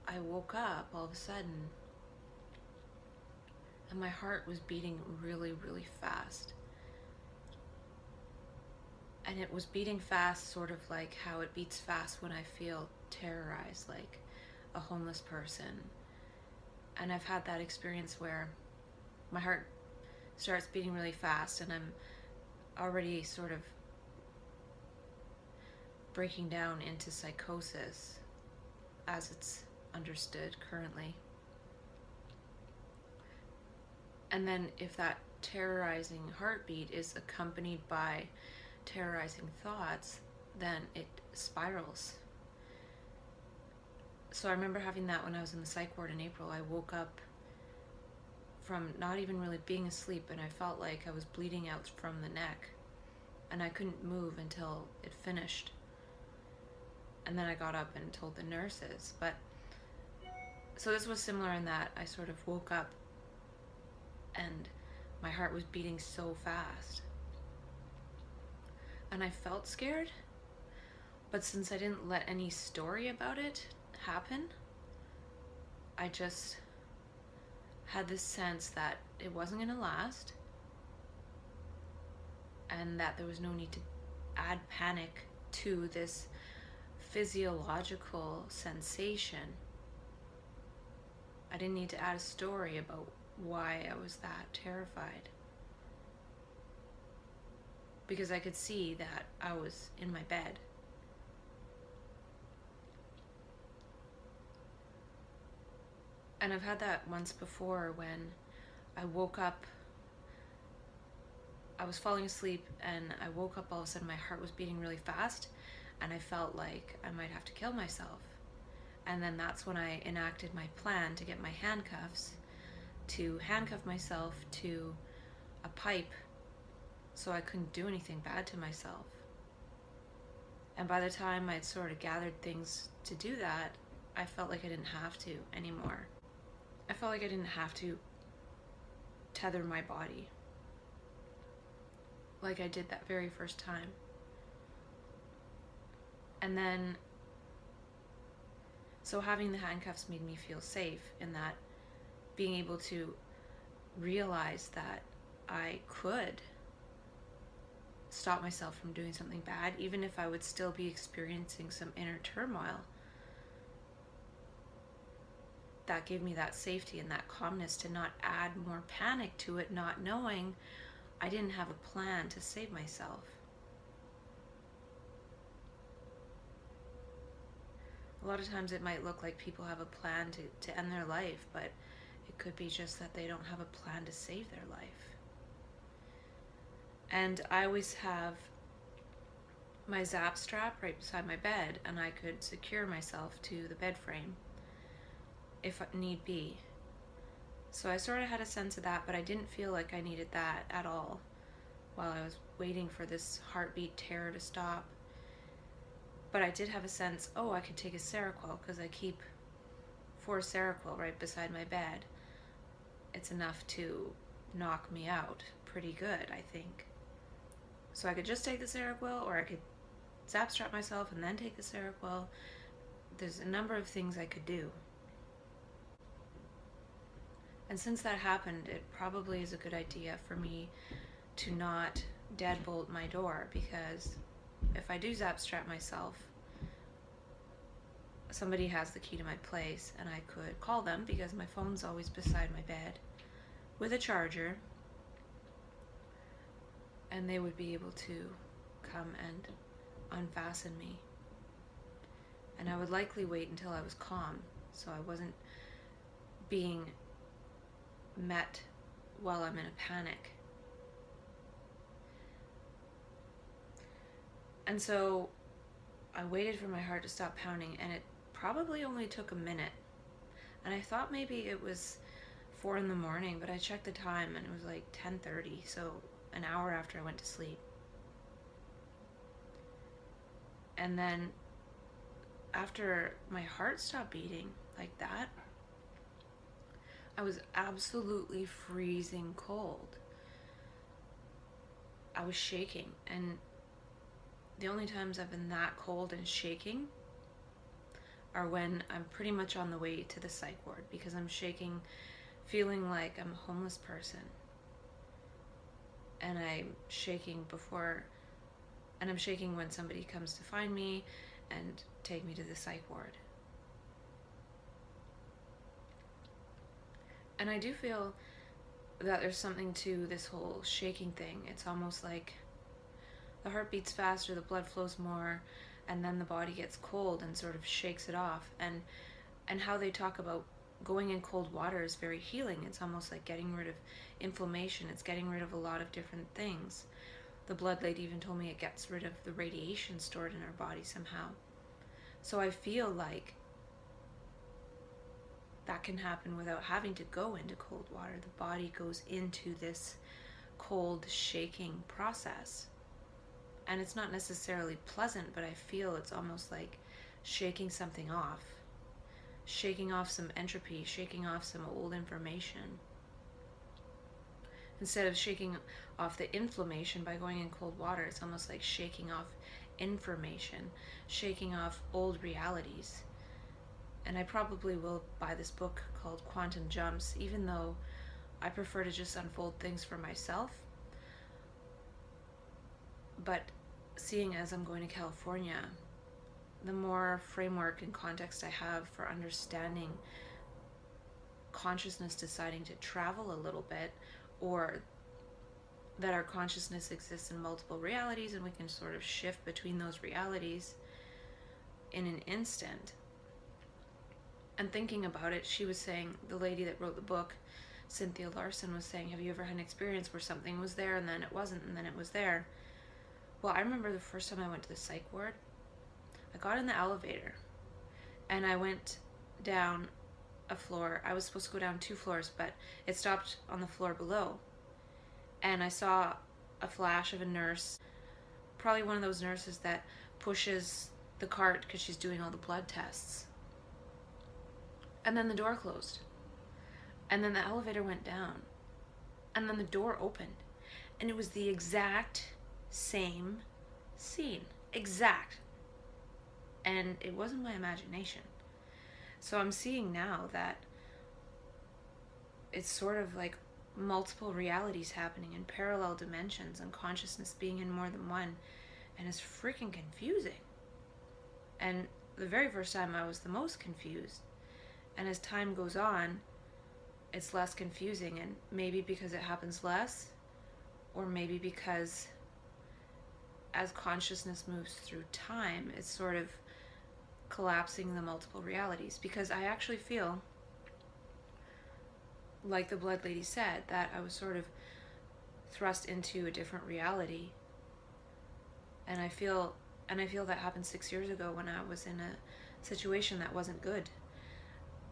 I woke up all of a sudden and my heart was beating really, really fast. And it was beating fast, sort of like how it beats fast when I feel terrorized, like a homeless person. And I've had that experience where my heart starts beating really fast and I'm already sort of breaking down into psychosis as it's understood currently. And then if that terrorizing heartbeat is accompanied by terrorizing thoughts, then it spirals. So I remember having that when I was in the psych ward in April. I woke up from not even really being asleep and I felt like I was bleeding out from the neck and I couldn't move until it finished. And then I got up and told the nurses, but so this was similar in that I sort of woke up and my heart was beating so fast. And I felt scared. But since I didn't let any story about it happen, I just had this sense that it wasn't going to last and that there was no need to add panic to this physiological sensation. I didn't need to add a story about why I was that terrified. Because I could see that I was in my bed. And I've had that once before when I woke up. I was falling asleep and I woke up all of a sudden my heart was beating really fast and I felt like I might have to kill myself. And then that's when I enacted my plan to get my handcuffs to handcuff myself to a pipe so I couldn't do anything bad to myself. And by the time I'd sort of gathered things to do that, I felt like I didn't have to anymore. I felt like I didn't have to tether my body like I did that very first time. And then, so having the handcuffs made me feel safe in that being able to realize that I could stop myself from doing something bad, even if I would still be experiencing some inner turmoil. That gave me that safety and that calmness to not add more panic to it, not knowing I didn't have a plan to save myself. A lot of times it might look like people have a plan to, to end their life, but it could be just that they don't have a plan to save their life. And I always have my zap strap right beside my bed, and I could secure myself to the bed frame if need be. So I sort of had a sense of that, but I didn't feel like I needed that at all while I was waiting for this heartbeat terror to stop. But I did have a sense, oh, I could take a Seroquel because I keep four Seroquel right beside my bed. It's enough to knock me out pretty good, I think. So I could just take the Seroquel or I could zap strap myself and then take the Seroquel. There's a number of things I could do. And since that happened, it probably is a good idea for me to not deadbolt my door because if I do zap strap myself, somebody has the key to my place and I could call them because my phone's always beside my bed with a charger and they would be able to come and unfasten me. And I would likely wait until I was calm so I wasn't being met while I'm in a panic. And so I waited for my heart to stop pounding, and it probably only took a minute. And I thought maybe it was four in the morning, but I checked the time and it was like 10:30, so an hour after I went to sleep. And then after my heart stopped beating like that, I was absolutely freezing cold. I was shaking, and the only times I've been that cold and shaking are when I'm pretty much on the way to the psych ward because I'm shaking, feeling like I'm a homeless person. And I'm shaking before, and I'm shaking when somebody comes to find me and take me to the psych ward. And I do feel that there's something to this whole shaking thing. It's almost like the heart beats faster, the blood flows more, and then the body gets cold and sort of shakes it off. And and how they talk about going in cold water is very healing. It's almost like getting rid of inflammation. It's getting rid of a lot of different things. The blood lady even told me it gets rid of the radiation stored in our body somehow. So I feel like that can happen without having to go into cold water. The body goes into this cold shaking process. And it's not necessarily pleasant, but I feel it's almost like shaking something off, shaking off some entropy, shaking off some old information. Instead of shaking off the inflammation by going in cold water, it's almost like shaking off information, shaking off old realities. And I probably will buy this book called Quantum Jumps, even though I prefer to just unfold things for myself. But seeing as I'm going to California, the more framework and context I have for understanding consciousness deciding to travel a little bit, or that our consciousness exists in multiple realities and we can sort of shift between those realities in an instant. And thinking about it, she was saying, the lady that wrote the book, Cynthia Larson, was saying, Have you ever had an experience where something was there and then it wasn't and then it was there? Well, I remember the first time I went to the psych ward, I got in the elevator and I went down a floor. I was supposed to go down two floors, but it stopped on the floor below. And I saw a flash of a nurse, probably one of those nurses that pushes the cart because she's doing all the blood tests. And then the door closed. And then the elevator went down. And then the door opened. And it was the exact same scene. Exact. And it wasn't my imagination. So I'm seeing now that it's sort of like multiple realities happening in parallel dimensions and consciousness being in more than one. And it's freaking confusing. And the very first time I was the most confused. And as time goes on, it's less confusing. And maybe because it happens less, or maybe because as consciousness moves through time, it's sort of collapsing the multiple realities. Because I actually feel, like the Blood Lady said, that I was sort of thrust into a different reality. And I feel and I feel that happened six years ago when I was in a situation that wasn't good.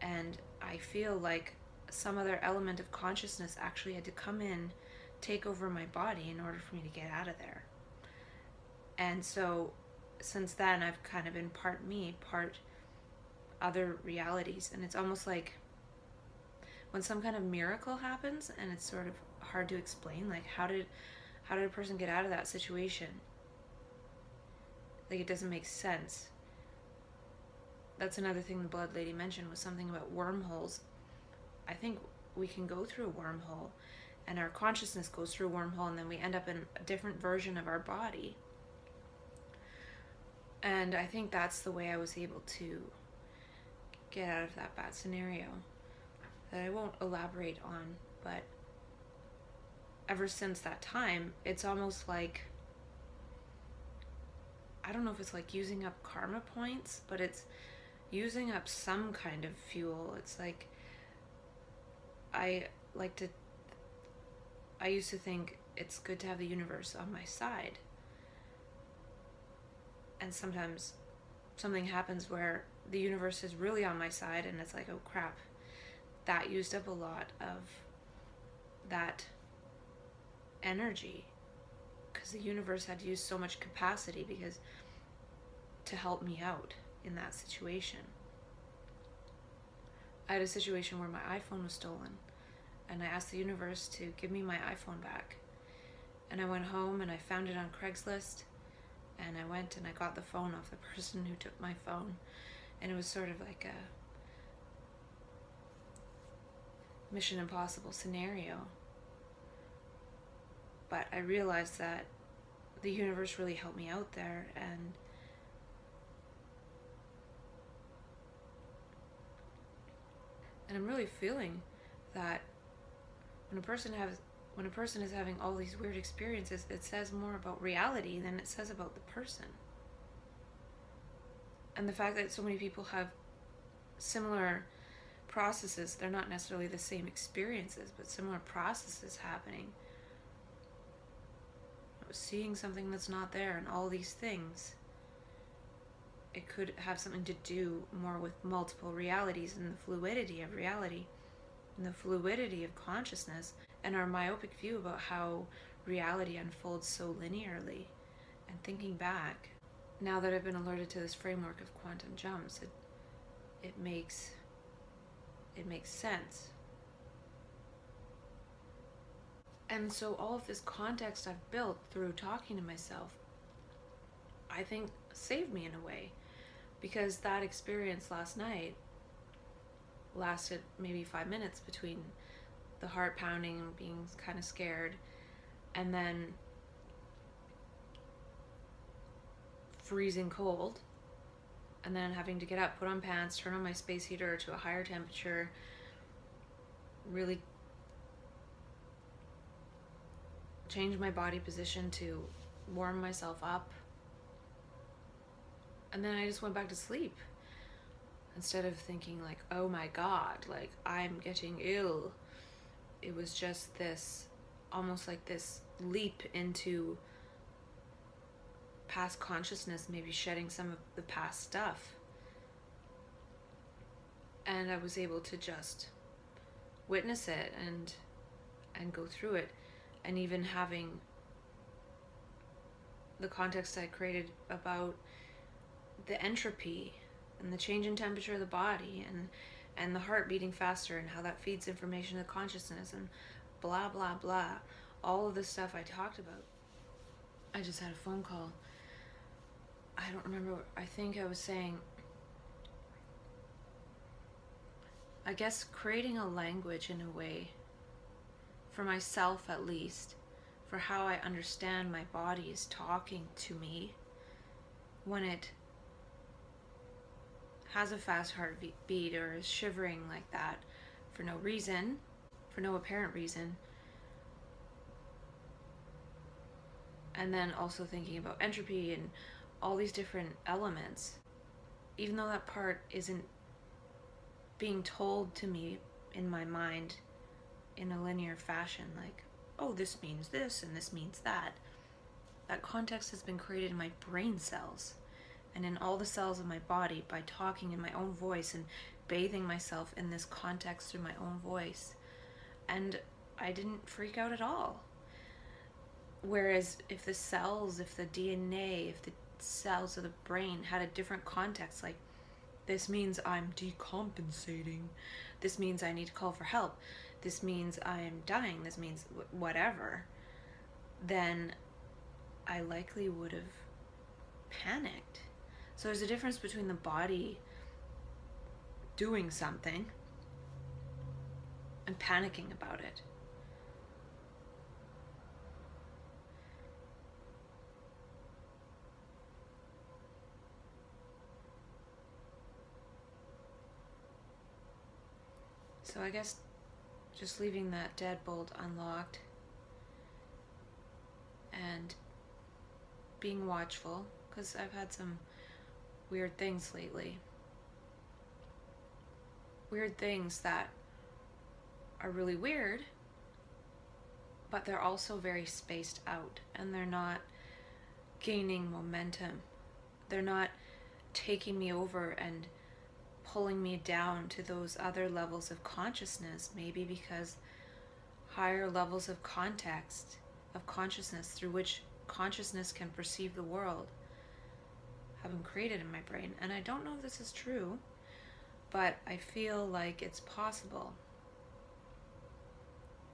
And I feel like some other element of consciousness actually had to come in, take over my body in order for me to get out of there. And so since then, I've kind of been part me, part other realities. And it's almost like when some kind of miracle happens and it's sort of hard to explain, like how did how did a person get out of that situation? Like it doesn't make sense. That's another thing the Blood Lady mentioned was something about wormholes. I think we can go through a wormhole and our consciousness goes through a wormhole and then we end up in a different version of our body and I think that's the way I was able to get out of that bad scenario that I won't elaborate on, but ever since that time, it's almost like I don't know if it's like using up karma points, but it's using up some kind of fuel. It's like I like to I used to think it's good to have the universe on my side and sometimes something happens where the universe is really on my side and it's like oh crap that used up a lot of that energy. Because the universe had used so much capacity because to help me out in that situation. I had a situation where my iphone was stolen and i asked the universe to give me my iphone back. And i went home and i found it on craigslist and I went and I got the phone off the person who took my phone, and it was sort of like a Mission Impossible scenario. But I realized that the universe really helped me out there, and and I'm really feeling that when a person has when a person is having all these weird experiences, it says more about reality than it says about the person. And the fact that so many people have similar processes, they're not necessarily the same experiences, but similar processes happening. Seeing something that's not there and all these things. It could have something to do more with multiple realities and the fluidity of reality and the fluidity of consciousness and our myopic view about how reality unfolds so linearly. And thinking back, now that I've been alerted to this framework of quantum jumps, it it makes it makes sense. And so all of this context I've built through talking to myself, I think saved me in a way. Because that experience last night lasted maybe five minutes between the heart pounding, being kind of scared, and then freezing cold, and then having to get up, put on pants, turn on my space heater to a higher temperature, really change my body position to warm myself up. And then I just went back to sleep instead of thinking like, "Oh my god, like I'm getting ill." It was just this almost like this leap into past consciousness, maybe shedding some of the past stuff. And I was able to just witness it and and go through it and even having the context I created about the entropy and the change in temperature of the body and and the heart beating faster and how that feeds information to consciousness and blah blah blah. All of the stuff I talked about. I just had a phone call. I don't remember I think I was saying I guess creating a language in a way for myself at least for how I understand my body is talking to me when it has a fast heartbeat or is shivering like that for no reason, for no apparent reason. And then also thinking about entropy and all these different elements, even though that part isn't being told to me in my mind in a linear fashion, like, oh, this means this and this means that. That context has been created in my brain cells and in all the cells of my body by talking in my own voice and bathing myself in this context through my own voice. And I didn't freak out at all. Whereas if the cells, if the DNA, if the cells of the brain had a different context, like this means I'm decompensating, this means I need to call for help, this means I'm dying, this means whatever, then I likely would have panicked so there's a difference between the body doing something and panicking about it. So I guess just leaving that deadbolt unlocked and being watchful because I've had some weird things lately. Weird things that are really weird, but they're also very spaced out and they're not gaining momentum. They're not taking me over and pulling me down to those other levels of consciousness, maybe because higher levels of context, of consciousness through which consciousness can perceive the world have been created in my brain. And I don't know if this is true, but I feel like it's possible.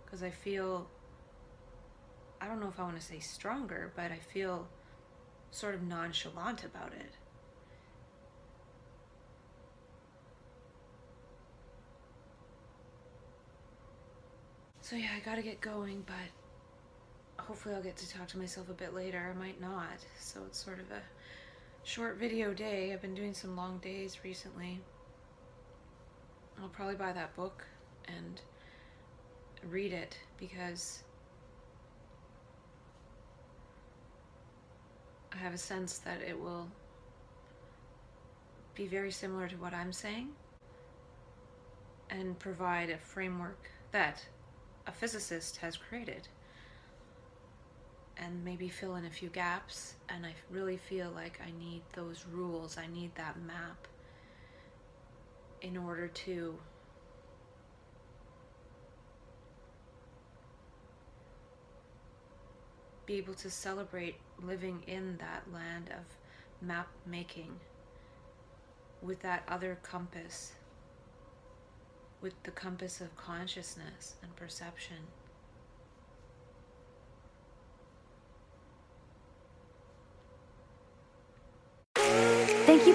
Because I feel, I don't know if I want to say stronger, but I feel sort of nonchalant about it. So yeah, I gotta get going, but hopefully I'll get to talk to myself a bit later. I might not. So it's sort of a short video day. I've been doing some long days recently. I'll probably buy that book and read it because I have a sense that it will be very similar to what I'm saying and provide a framework that a physicist has created and maybe fill in a few gaps. And I really feel like I need those rules, I need that map in order to be able to celebrate living in that land of map making with that other compass with the compass of consciousness and perception. Thank you